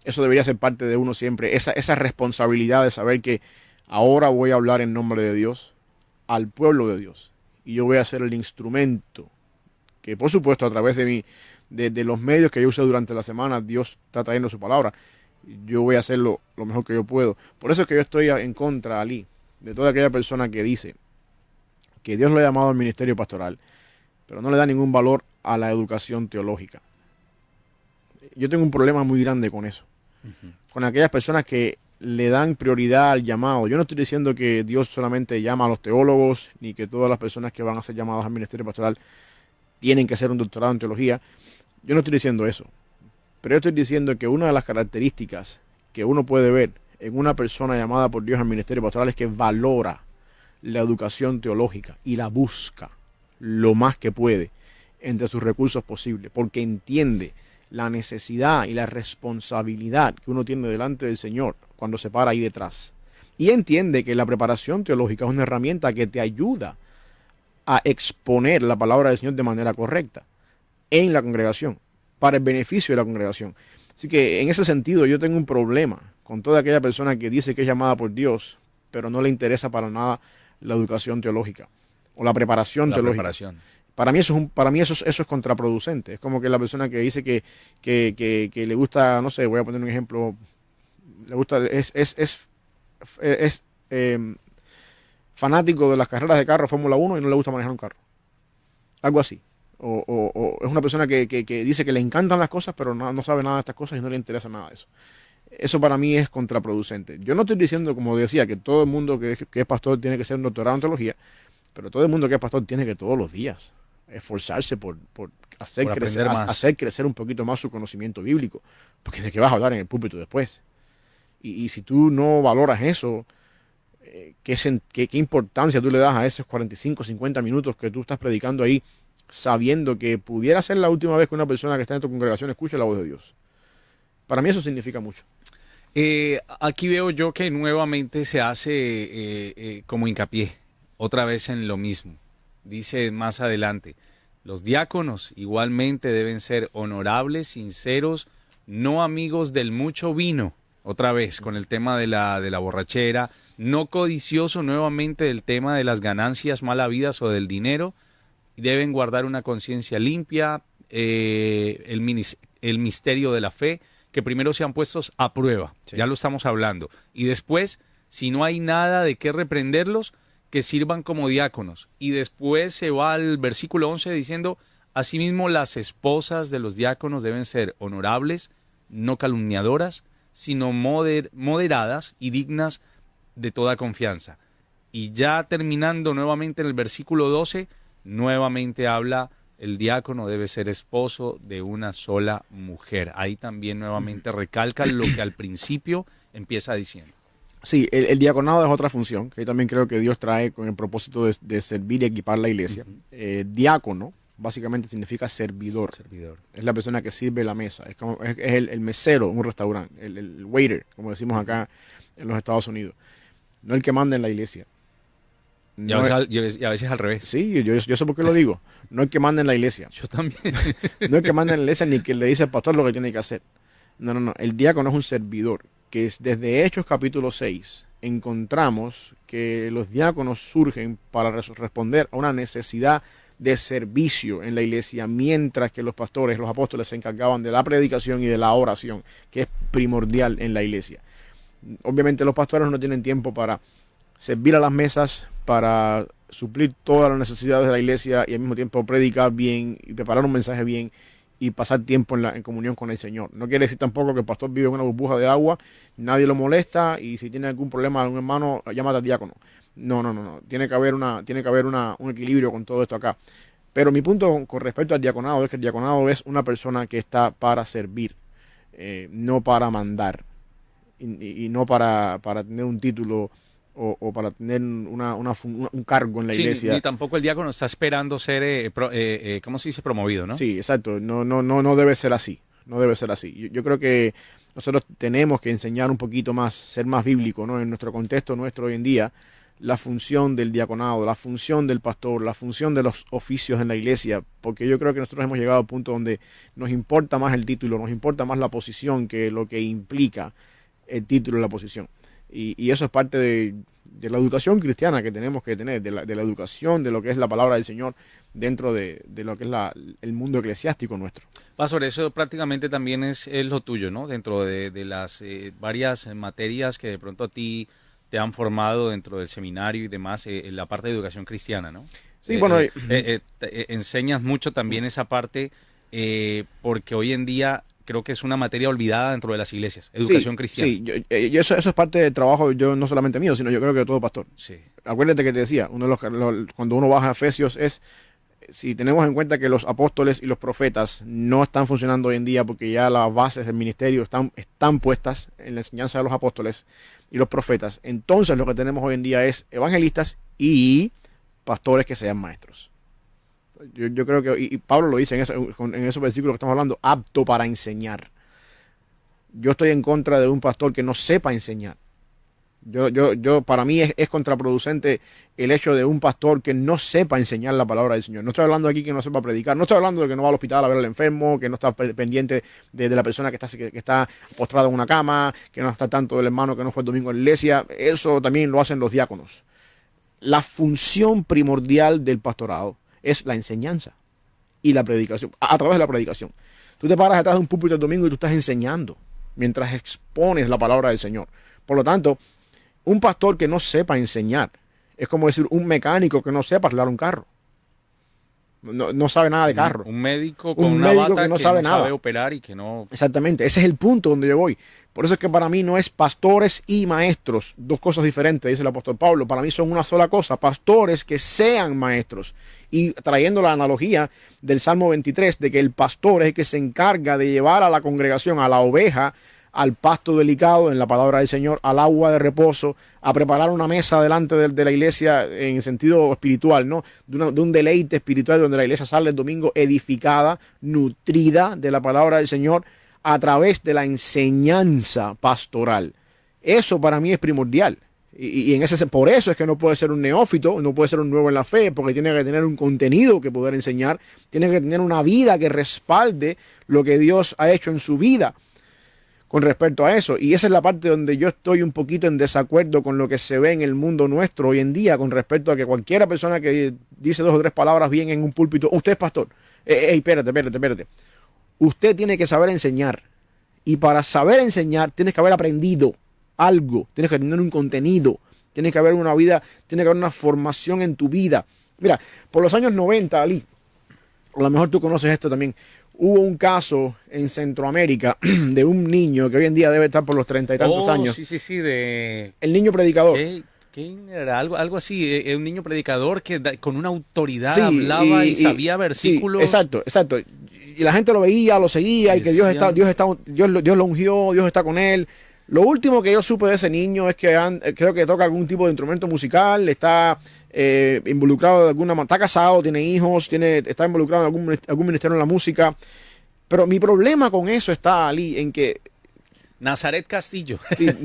B: Eso debería ser parte de uno siempre. Esa, esa responsabilidad de saber que ahora voy a hablar en nombre de Dios al pueblo de Dios. Y yo voy a ser el instrumento que por supuesto a través de mi, de, los medios que yo usé durante la semana, Dios está trayendo su palabra. Yo voy a hacerlo lo mejor que yo puedo. Por eso es que yo estoy en contra, Ali, de toda aquella persona que dice que Dios lo ha llamado al ministerio pastoral, pero no le da ningún valor a la educación teológica. Yo tengo un problema muy grande con eso. Con aquellas personas que le dan prioridad al llamado. Yo no estoy diciendo que Dios solamente llama a los teólogos, ni que todas las personas que van a ser llamadas al ministerio pastoral tienen que hacer un doctorado en teología. Yo no estoy diciendo eso, pero yo estoy diciendo que una de las características que uno puede ver en una persona llamada por Dios al ministerio pastoral es que valora la educación teológica y la busca lo más que puede entre sus recursos posibles, porque entiende la necesidad y la responsabilidad que uno tiene delante del Señor cuando se para ahí detrás. Y entiende que la preparación teológica es una herramienta que te ayuda a exponer la palabra del Señor de manera correcta en la congregación, para el beneficio de la congregación. Así que en ese sentido yo tengo un problema con toda aquella persona que dice que es llamada por Dios, pero no le interesa para nada la educación teológica o la preparación teológica. Para mí eso es un, para mí eso, eso es contraproducente. Es como que la persona que dice que, que, que, le gusta, no sé, voy a poner un ejemplo, le gusta, es, es, es, es em, fanático de las carreras de carro Fórmula 1 y no le gusta manejar un carro. Algo así o, es una persona que, dice que le encantan las cosas, pero no, sabe nada de estas cosas y no le interesa nada de eso. Eso para mí es contraproducente. Yo no estoy diciendo, como decía, que todo el mundo que, es pastor tiene que ser un doctorado en teología, pero todo el mundo que es pastor tiene que todos los días esforzarse por, hacer, crecer, hacer crecer un poquito más su conocimiento bíblico, porque de qué vas a hablar en el púlpito después. Y, si tú no valoras eso, eh, ¿qué, qué, ¿qué importancia tú le das a esos 45, 50 minutos que tú estás predicando ahí? sabiendo que pudiera ser la última vez que una persona que está en tu congregación escuche la voz de Dios. Para mí eso significa mucho.
A: Eh, aquí veo yo que nuevamente se hace eh, eh, como hincapié, otra vez en lo mismo. Dice más adelante, los diáconos igualmente deben ser honorables, sinceros, no amigos del mucho vino, otra vez con el tema de la, de la borrachera, no codicioso nuevamente del tema de las ganancias mal habidas o del dinero, deben guardar una conciencia limpia, el, misterio de la fe, que primero sean puestos a prueba, ya lo estamos hablando, y después, si no hay nada de qué reprenderlos, que sirvan como diáconos. Y después se va al versículo 11 diciendo, asimismo las esposas de los diáconos deben ser honorables, no calumniadoras, sino moderadas y dignas de toda confianza. Y ya terminando nuevamente en el versículo 12, nuevamente habla el diácono debe ser esposo de una sola mujer. Ahí también nuevamente recalca lo que al [COUGHS] principio empieza diciendo.
B: Sí, el, diaconado es otra función que también creo que Dios trae con el propósito de, servir y equipar la iglesia. Eh, diácono básicamente significa servidor. servidor. Es la persona que sirve la mesa, es, como, es, el, mesero en un restaurante, el, el waiter, como decimos acá en los Estados Unidos. No el que manda en la iglesia.
A: Y a, veces, al revés.
B: Sí, yo, yo sé por qué lo digo. No es que mande en la iglesia.
A: Yo también. [LAUGHS]
B: no es que mande en la iglesia ni que le dice al pastor lo que tiene que hacer. No, no, no. El diácono es un servidor, que es desde Hechos capítulo 6 encontramos que los diáconos surgen para responder a una necesidad de servicio en la iglesia, mientras que los pastores, los apóstoles se encargaban de la predicación y de la oración, que es primordial en la iglesia. Obviamente los pastores no tienen tiempo para servir a las mesas, para suplir todas las necesidades de la iglesia y al mismo tiempo predicar bien y preparar un mensaje bien y pasar tiempo en, la, en comunión con el Señor. No quiere decir tampoco que el pastor vive en una burbuja de agua, nadie lo molesta y si tiene algún problema un hermano, llama al diácono. No, no, no, no. Tiene que haber, una, tiene que haber una, un equilibrio con todo esto acá. Pero mi punto con respecto al diaconado es que el diaconado es una persona que está para servir, eh, no para mandar y, no para, para tener un título o, para tener una, un cargo en la iglesia.
A: Ni tampoco el diácono está esperando ser, eh, eh, eh, ¿cómo se dice? Promovido, ¿no?
B: Sí, exacto. No, no, no, no debe ser así. No debe ser así. Yo, creo que nosotros tenemos que enseñar un poquito más, ser más bíblico, ¿no? En nuestro contexto nuestro hoy en día, la función del diaconado, la función del pastor, la función de los oficios en la iglesia, porque yo creo que nosotros hemos llegado al punto donde nos importa más el título, nos importa más la posición que lo que implica el título y la posición. Y, eso es parte de, la educación cristiana que tenemos que tener, de la, educación, de lo que es la palabra del Señor dentro de, lo que es el mundo eclesiástico nuestro.
A: Pastor, eso prácticamente también es, lo tuyo, ¿no? Dentro de, las eh, varias materias que de pronto a ti te han formado dentro del seminario y demás, eh, en la parte de educación cristiana, ¿no?
B: Sí, bueno.
A: Eh, enseñas mucho también esa parte porque hoy en día creo que es una materia olvidada dentro de las iglesias, educación cristiana.
B: Sí, eh, y eso, eso es parte del trabajo, yo no solamente mío, sino yo creo que de todo pastor.
A: Sí.
B: Acuérdate que te decía, uno de los, cuando uno baja a Efesios es, si tenemos en cuenta que los apóstoles y los profetas no están funcionando hoy en día porque ya las bases del ministerio están, están puestas en la enseñanza de los apóstoles y los profetas, entonces lo que tenemos hoy en día es evangelistas y pastores que sean maestros. Yo, creo que, y, Pablo lo dice en, en esos versículos que estamos hablando, apto para enseñar. Yo estoy en contra de un pastor que no sepa enseñar. Yo, yo, yo, para mí es, contraproducente el hecho de un pastor que no sepa enseñar la palabra del Señor. No estoy hablando aquí que no sepa predicar, no estoy hablando de que no va al hospital a ver al enfermo, que no está pendiente de, la persona que está, que, está postrada en una cama, que no está tanto del hermano que no fue el domingo en la iglesia. Eso también lo hacen los diáconos. La función primordial del pastorado es la enseñanza y la predicación, a, través de la predicación. Tú te paras detrás de un púlpito el domingo y tú estás enseñando mientras expones la palabra del Señor. Por lo tanto, un pastor que no sepa enseñar es como decir un mecánico que no sepa arreglar un carro. No, sabe nada de carro.
A: Un médico con un una médico que no, sabe, nada. sabe operar y que no.
B: Exactamente, ese es el punto donde yo voy. Por eso es que para mí no es pastores y maestros, dos cosas diferentes, dice el apóstol Pablo. Para mí son una sola cosa, pastores que sean maestros y trayendo la analogía del Salmo 23 de que el pastor es el que se encarga de llevar a la congregación, a la oveja, al pasto delicado, en la palabra del Señor, al agua de reposo, a preparar una mesa delante de, la iglesia en sentido espiritual, ¿no? De, un deleite espiritual donde la iglesia sale el domingo edificada, nutrida de la palabra del Señor a través de la enseñanza pastoral. Eso para mí es primordial. Y, en ese por eso es que no puede ser un neófito, no puede ser un nuevo en la fe, porque tiene que tener un contenido que poder enseñar, tiene que tener una vida que respalde lo que Dios ha hecho en su vida con respecto a eso. Y esa es la parte donde yo estoy un poquito en desacuerdo con lo que se ve en el mundo nuestro hoy en día, con respecto a que cualquiera persona que dice dos o tres palabras bien en un púlpito, usted es pastor, eh, ey, espérate, espérate, espérate. Usted tiene que saber enseñar. Y para saber enseñar, tienes que haber aprendido algo, tienes que tener un contenido, tiene que haber una vida, tiene que haber una formación en tu vida. Mira, por los años 90, Ali, a lo mejor tú conoces esto también, hubo un caso en Centroamérica [CLEARS THROAT] de un niño que hoy en día debe estar por los treinta y tantos
A: oh,
B: años.
A: Sí, sí, sí, de...
B: El niño predicador.
A: ¿Quién era? Algo, algo así, eh, eh, un niño predicador que con una autoridad hablaba y, sabía versículos.
B: exacto, exacto. Y la gente lo veía, lo seguía, y que Dios está, Dios está, Dios, Dios lo ungió, Dios está con él. Lo último que yo supe de ese niño es que eh, creo que toca algún tipo de instrumento musical, está eh, involucrado de alguna manera, está casado, tiene hijos, tiene, está involucrado en algún, algún ministerio en la música. Pero mi problema con eso está, Ali, en que
A: Nazaret Castillo, [LAUGHS] que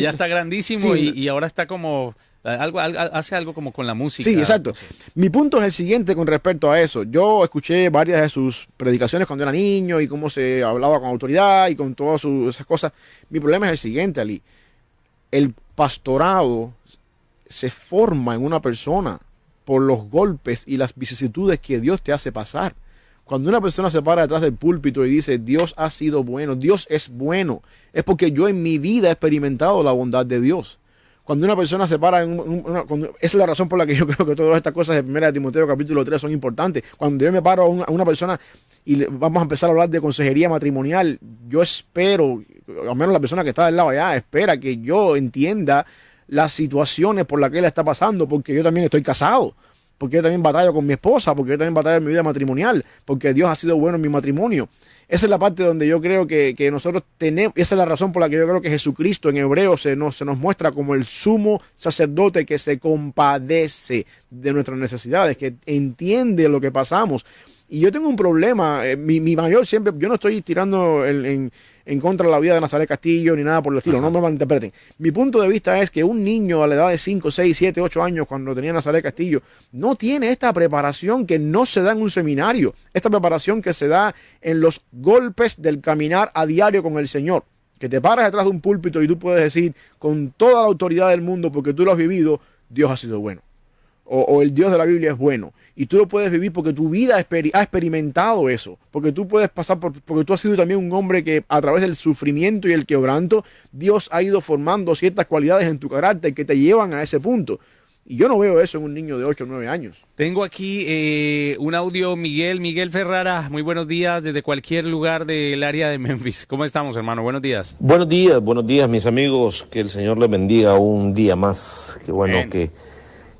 A: ya está grandísimo y, ahora está como Algo, hace algo como con la música.
B: Sí, exacto. Mi punto es el siguiente con respecto a eso. Yo escuché varias de sus predicaciones cuando era niño y cómo se hablaba con autoridad y con todas esas cosas. Mi problema es el siguiente, Ali. El pastorado se forma en una persona por los golpes y las vicisitudes que Dios te hace pasar. Cuando una persona se para detrás del púlpito y dice, Dios ha sido bueno, Dios es bueno, es porque yo en mi vida he experimentado la bondad de Dios. Cuando una persona se para, en una, esa es la razón por la que yo [LAUGHS] creo que todas estas cosas de 1 de Timoteo capítulo 3 son importantes. Cuando yo me paro a una, persona y vamos a empezar a hablar de consejería matrimonial, yo espero, al menos la persona que está del lado allá, espera que yo entienda las situaciones por las que él está pasando, porque yo también estoy casado porque yo también batallo con mi esposa, porque yo también batallo en mi vida matrimonial, porque Dios ha sido bueno en mi matrimonio. Esa es la parte donde yo creo que, nosotros tenemos, esa es la razón por la que yo creo que Jesucristo en hebreo se nos, se nos muestra como el sumo sacerdote que se compadece de nuestras necesidades, que entiende lo que pasamos. Y yo tengo un problema, eh, mi, mi mayor siempre, yo no estoy tirando en en contra de la vida de Nazaret Castillo ni nada por el estilo, no me malinterpreten. Mi punto de vista es que un niño a la edad de 5, 6, 7, 8 años, cuando tenía Nazaret Castillo, no tiene esta preparación que no se da en un seminario, esta preparación que se da en los golpes del caminar a diario con el Señor. Que te paras detrás de un púlpito y tú puedes decir con toda la autoridad del mundo, porque tú lo has vivido, Dios ha sido bueno. O, o el Dios de la Biblia es bueno y tú lo puedes vivir porque tu vida ha experimentado eso, porque tú puedes pasar por, porque tú has sido también un hombre que a través del sufrimiento y el quebranto, Dios ha ido formando ciertas cualidades en tu carácter que te llevan a ese punto. Y yo no veo eso en un niño de 8 o 9 años.
A: Tengo aquí eh, un audio, Miguel, Miguel Ferrara, muy buenos días desde cualquier lugar del área de Memphis. ¿Cómo estamos, hermano? Buenos días.
C: Buenos días, buenos días, mis amigos. Que el Señor les bendiga un día más. Qué bueno que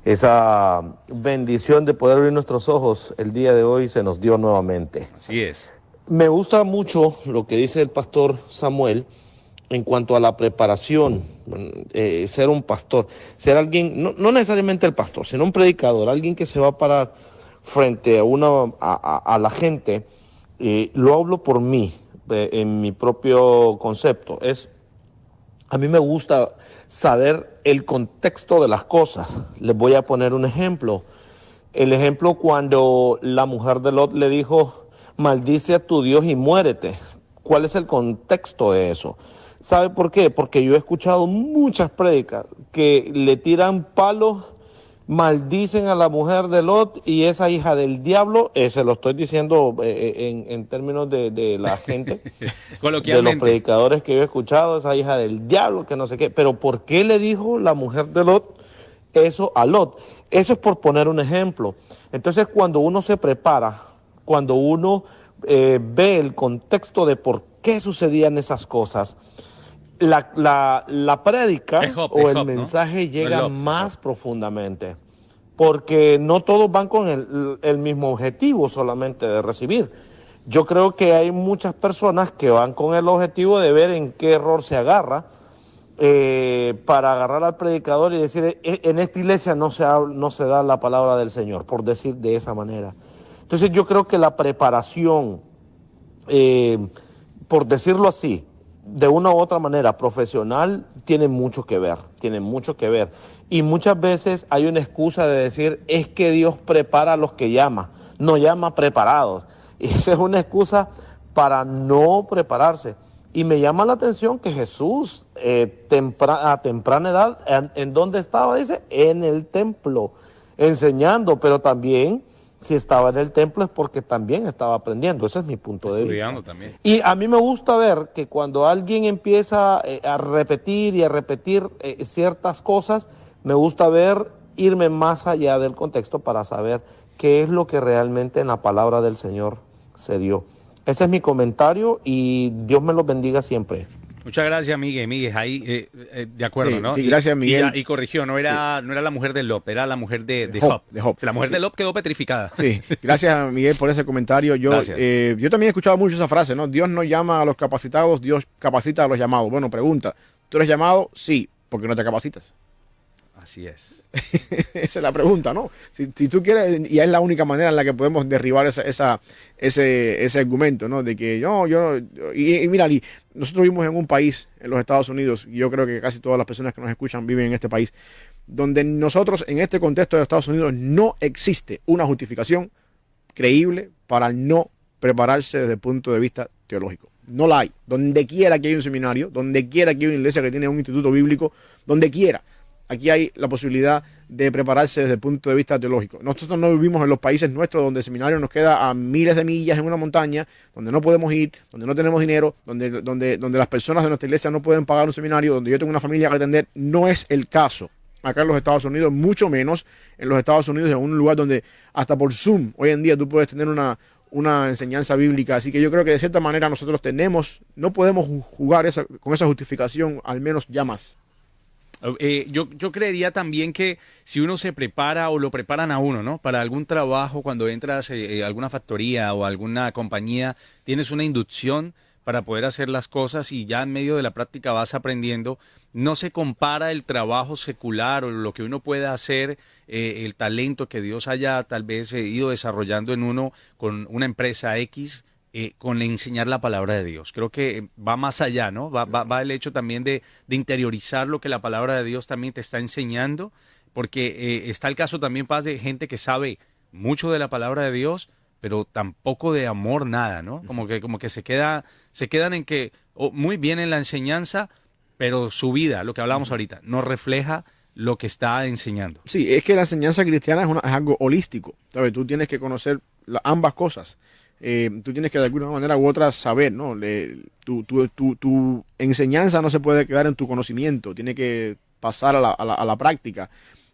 C: esa bendición de poder abrir nuestros ojos el día de hoy se nos dio nuevamente.
A: Así es.
C: Me gusta mucho lo que dice el pastor Samuel en cuanto a la preparación, eh, ser un pastor, ser alguien, no, necesariamente el pastor, sino un predicador, alguien que se va a parar frente a, una, a, la gente, eh, lo hablo por mí, eh, en mi propio concepto, es, a mí me gusta saber el contexto de las cosas. Les voy a poner un ejemplo. El ejemplo cuando la mujer de Lot le dijo, maldice a tu Dios y muérete. ¿Cuál es el contexto de eso? ¿Sabe por qué? Porque yo he escuchado muchas prédicas que le tiran palos maldicen a la mujer de Lot y esa hija del diablo, eh, se lo estoy diciendo eh, eh, en, términos de, la [LAUGHS] gente, de los predicadores que yo he escuchado, esa hija del diablo, que no sé qué, pero ¿por qué le dijo la mujer de Lot eso a Lot? Eso es por poner un ejemplo. Entonces cuando uno se prepara, cuando uno ve el contexto de por qué sucedían esas cosas, la, la, la prédica o el mensaje llega más profundamente, porque no todos van con el, el, mismo objetivo solamente de recibir. Yo creo que hay muchas personas que van con el objetivo de ver en qué error se agarra eh, para agarrar al predicador y decir, e, en esta iglesia no se, no se da la palabra del Señor, por decir de esa manera. Entonces yo creo que la preparación, eh, por decirlo así, de una u otra manera profesional tiene mucho que ver, tiene mucho que ver. Y muchas veces hay una excusa de decir, es que Dios prepara a los que llama, no llama preparados. [LAUGHS] Y esa es una excusa para no prepararse. Y me llama la atención que Jesús eh, a temprana edad, ¿en, ¿en dónde estaba? Dice, en el templo, enseñando, pero también si estaba en el templo es porque también estaba aprendiendo. Ese es mi punto de vista.
A: También.
C: Y a mí me gusta ver que cuando alguien empieza eh, a repetir y a repetir eh, ciertas cosas, me gusta ver irme más allá del contexto para saber qué es lo que realmente en la palabra del Señor se dio. Ese es mi comentario y Dios me lo bendiga siempre.
A: Muchas gracias, Miguel. Miguel, ahí, eh, eh, de acuerdo, ¿no?
B: Sí, gracias, Miguel.
A: Y, corrigió, no era, no era la mujer de Lop, era la mujer de, de, Hop. La mujer de Lop quedó petrificada.
B: Sí, gracias, Miguel, por ese comentario. Yo, eh, yo también he escuchado mucho esa frase, ¿no? Dios no llama a los capacitados, Dios capacita a los llamados. Bueno, pregunta, ¿tú eres llamado? Sí, porque no te capacitas.
A: Así es. [LAUGHS]
B: esa es la pregunta, ¿no? Si, tú quieres, y es la única manera en la que podemos derribar esa, esa, ese, ese argumento, ¿no? De que yo, yo, y, mira, nosotros vivimos en un país, en los Estados Unidos, y yo creo que casi todas las personas que nos escuchan viven en este país, donde nosotros en este contexto de Estados Unidos no existe una justificación creíble para no prepararse desde el punto de vista teológico. No la hay. Donde quiera que haya un seminario, donde quiera que haya una iglesia que tiene un instituto bíblico, donde quiera. Aquí hay la posibilidad de prepararse desde el punto de vista teológico. Nosotros no vivimos en los países nuestros donde el seminario nos queda a miles de millas en una montaña, donde no podemos ir, donde no tenemos dinero, donde, donde, donde las personas de nuestra iglesia no pueden pagar un seminario, donde yo tengo una familia que atender. No es el caso acá en los Estados Unidos, mucho menos en los Estados Unidos, en un lugar donde hasta por Zoom hoy en día tú puedes tener una, una enseñanza bíblica. Así que yo creo que de cierta manera nosotros tenemos, no podemos jugar esa, con esa justificación, al menos ya más.
A: Eh, yo, yo creería también que si uno se prepara o lo preparan a uno, ¿no? Para algún trabajo, cuando entras a eh, alguna factoría o alguna compañía, tienes una inducción para poder hacer las cosas y ya en medio de la práctica vas aprendiendo. No se compara el trabajo secular o lo que uno pueda hacer, eh, el talento que Dios haya tal vez eh, ido desarrollando en uno con una empresa X. Eh, con enseñar la palabra de Dios. Creo que va más allá, ¿no? Va, va, el hecho también de, de, interiorizar lo que la palabra de Dios también te está enseñando, porque está el caso también, Paz, de gente que sabe mucho de la palabra de Dios, pero tampoco de amor nada, ¿no? Como que, como que se queda, se quedan en que muy bien en la enseñanza, pero su vida, lo que hablábamos ahorita, no refleja lo que está enseñando.
B: Sí, es que la enseñanza cristiana es, algo holístico, ¿sabes? Tú tienes que conocer ambas cosas. Eh, tú tienes que de alguna manera u otra saber, ¿no? tu, tu, tu, enseñanza no se puede quedar en tu conocimiento, tiene que pasar a la, a la práctica.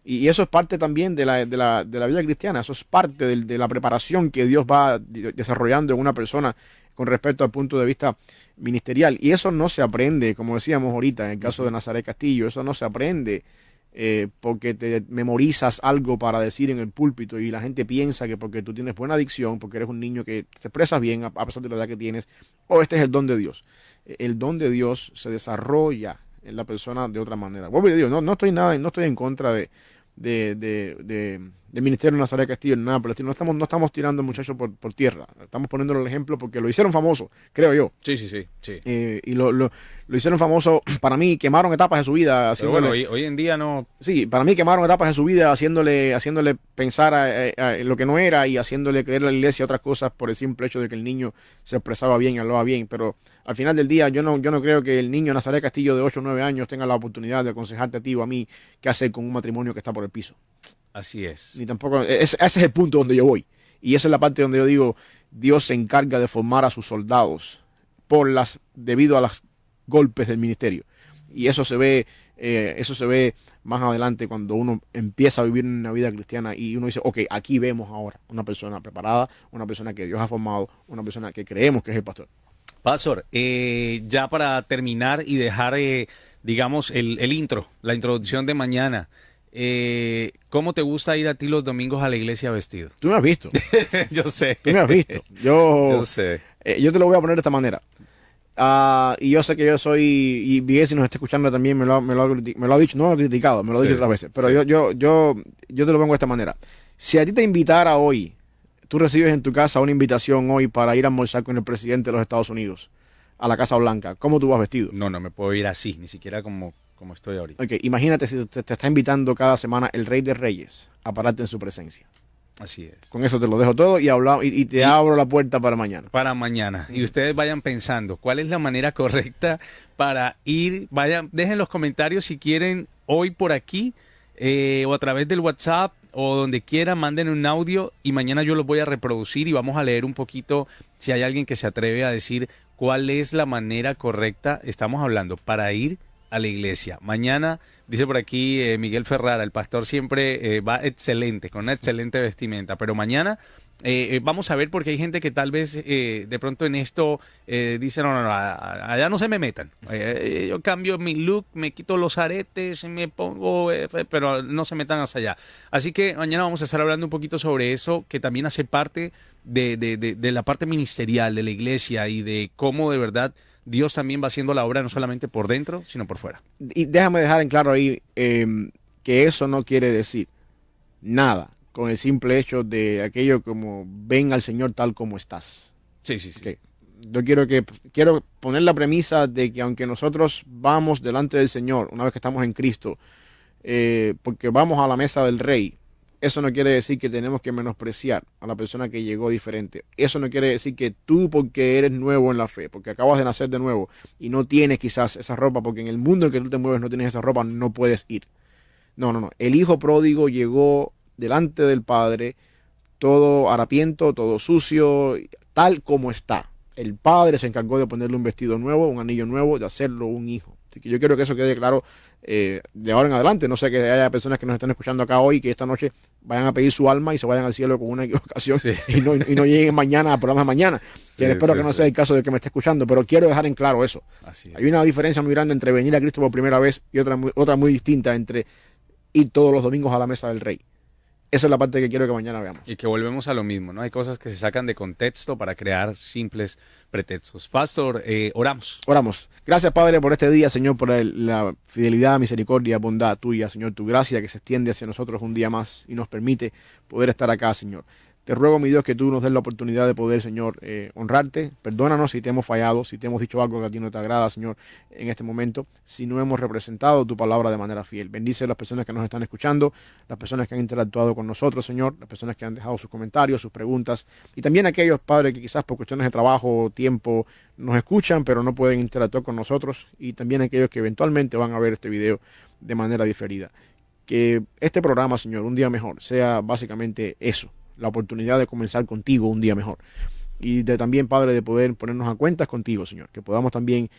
B: Y eso es parte también de la, de la, de la vida cristiana, eso es parte de, la preparación que Dios va desarrollando en una persona con respecto al punto de vista ministerial. Y eso no se aprende, como decíamos ahorita en el caso de Nazaret Castillo, eso no se aprende eh, porque te memorizas algo para decir en el púlpito y la gente piensa que porque tú tienes buena adicción, porque eres un niño que te expresas bien a, pesar de la edad que tienes, o este es el don de Dios. El don de Dios se desarrolla en la persona de otra manera. Vuelvo y digo, no, no estoy nada, no estoy en contra de, de, de, de, del Ministerio de Nazaret Castillo, nada pero No estamos, no estamos tirando al muchacho por, por tierra. Estamos poniéndolo el ejemplo porque lo hicieron famoso, creo yo.
A: Sí, sí, sí. sí.
B: Eh, y lo, lo, lo, hicieron famoso, [CLEARS THROAT] para mí, quemaron etapas de su vida.
A: Pero bueno, hoy, hoy, en día no.
B: Sí, para mí quemaron etapas de su vida haciéndole, haciéndole pensar a, lo que no era y haciéndole creer a la iglesia otras cosas por el simple hecho de que el niño se expresaba bien y hablaba bien. Pero al final del día, yo no, yo no creo que el niño Nazaret Castillo de 8 o 9 años tenga la oportunidad de aconsejarte a ti o a mí qué hacer con un matrimonio que está por el piso.
A: Así es.
B: Ni tampoco, ese es el punto donde yo voy. Y esa es la parte donde yo digo, Dios se encarga de formar a sus soldados por las, debido a los golpes del ministerio. Y eso se ve, eh, eso se ve más adelante cuando uno empieza a vivir una vida cristiana y uno dice, ok, aquí vemos ahora una persona preparada, una persona que Dios ha formado, una persona que creemos que es el pastor.
A: Pastor, eh, ya para terminar y dejar, eh, digamos, el, el intro, la introducción de mañana. Eh, ¿Cómo te gusta ir a ti los domingos a la iglesia vestido?
B: Tú me has visto. [LAUGHS]
A: yo sé.
B: Tú me has visto. [LAUGHS] Yo, sé. Eh, yo te lo voy a poner de esta manera. Ah, y yo sé que yo soy, y si nos está escuchando también me lo, me lo, me lo ha dicho, no lo ha criticado, me lo ha dicho otras veces, pero yo, yo, yo, yo te lo pongo de esta manera. Si a ti te invitara hoy, tú recibes en tu casa una invitación hoy para ir a almorzar con el presidente de los Estados Unidos a la Casa Blanca, ¿cómo tú vas vestido?
A: No, no me puedo ir así, ni siquiera como como estoy ahorita.
B: Ok, imagínate si te, está invitando cada semana el Rey de Reyes a pararte en su presencia.
A: Así es.
B: Con eso te lo dejo todo y, y, te abro la puerta para mañana.
A: Para mañana. Y ustedes vayan pensando cuál es la manera correcta para ir. Vayan, dejen los comentarios si quieren hoy por aquí eh, o a través del WhatsApp o donde quiera, manden un audio y mañana yo los voy a reproducir y vamos a leer un poquito si hay alguien que se atreve a decir cuál es la manera correcta, estamos hablando, para ir a la iglesia. Mañana, dice por aquí eh, Miguel Ferrara, el pastor siempre eh, va excelente, con una excelente vestimenta, pero mañana eh, vamos a ver porque hay gente que tal vez de pronto en esto dice, no, no, no, allá no se me metan. yo cambio mi look, me quito los aretes, me pongo, pero no se metan hasta allá. Así que mañana vamos a estar hablando un poquito sobre eso, que también hace parte de, de la parte ministerial de la iglesia y de cómo de verdad Dios también va haciendo la obra no solamente por dentro, sino por fuera.
B: Y déjame dejar en claro ahí em, que eso no quiere decir nada con el simple hecho de aquello como ven al Señor tal como estás.
A: Sí, sí, sí.
B: Yo quiero que quiero poner la premisa de que aunque nosotros vamos delante del Señor, una vez que estamos en Cristo, eh, porque vamos a la mesa del rey, eso no quiere decir que tenemos que menospreciar a la persona que llegó diferente. Eso no quiere decir que tú, porque eres nuevo en la fe, porque acabas de nacer de nuevo y no tienes quizás esa ropa, porque en el mundo en que tú te mueves no tienes esa ropa, no puedes ir. No, no, no. El hijo pródigo llegó delante del padre, todo harapiento, todo sucio, tal como está. El padre se encargó de ponerle un vestido nuevo, un anillo nuevo, de hacerlo un hijo. Así que yo quiero que eso quede claro eh, de ahora en adelante. No sé que haya personas que nos están escuchando acá hoy que esta noche vayan a pedir su alma y se vayan al cielo con una [LAUGHS] equivocación y, no, y, no, lleguen mañana a programas mañana. que espero que no sea el caso de que me esté escuchando, pero quiero dejar en claro eso. Hay una diferencia muy grande entre venir a Cristo por primera vez y otra, otra muy distinta entre ir todos los domingos a la mesa del Rey. Esa es la parte que quiero que mañana veamos.
A: Y que volvemos a lo mismo, ¿no? Hay cosas que se sacan de contexto para crear simples pretextos. Pastor, eh, oramos.
B: Oramos. Gracias, Padre, por este día, Señor, por la fidelidad, misericordia, bondad tuya, Señor, tu gracia que se extiende hacia nosotros un día más y nos permite poder estar acá, Señor. Te ruego, mi Dios, que tú nos des la oportunidad de poder, Señor, eh, honrarte. Perdónanos si te hemos fallado, si te hemos dicho algo que a ti no te agrada, Señor, en este momento, si no hemos representado tu palabra de manera fiel. Bendice a las personas que nos están escuchando, las personas que han interactuado con nosotros, Señor, las personas que han dejado sus comentarios, sus preguntas, y también aquellos padres que quizás por cuestiones de trabajo o tiempo nos escuchan, pero no pueden interactuar con nosotros, y también aquellos que eventualmente van a ver este video de manera diferida. Que este programa, Señor, un día mejor, sea básicamente eso la oportunidad de comenzar contigo un día mejor. Y de también, Padre, de poder ponernos a cuentas contigo, Señor. Que podamos también,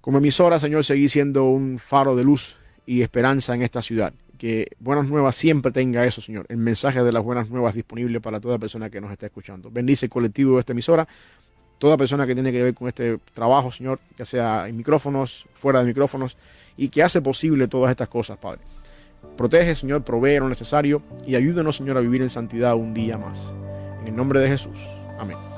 B: como emisora, Señor, seguir siendo un faro de luz y esperanza en esta ciudad. Que Buenas Nuevas siempre tenga eso, Señor. El mensaje de las Buenas Nuevas disponible para toda persona que nos está escuchando. Bendice el colectivo de esta emisora. Toda persona que tiene que ver con este trabajo, Señor, ya sea en micrófonos, fuera de micrófonos, y que hace posible todas estas cosas, Padre. Protege, Señor, provee lo necesario y ayúdenos, Señor, a vivir en santidad un día más. En el nombre de Jesús. Amén.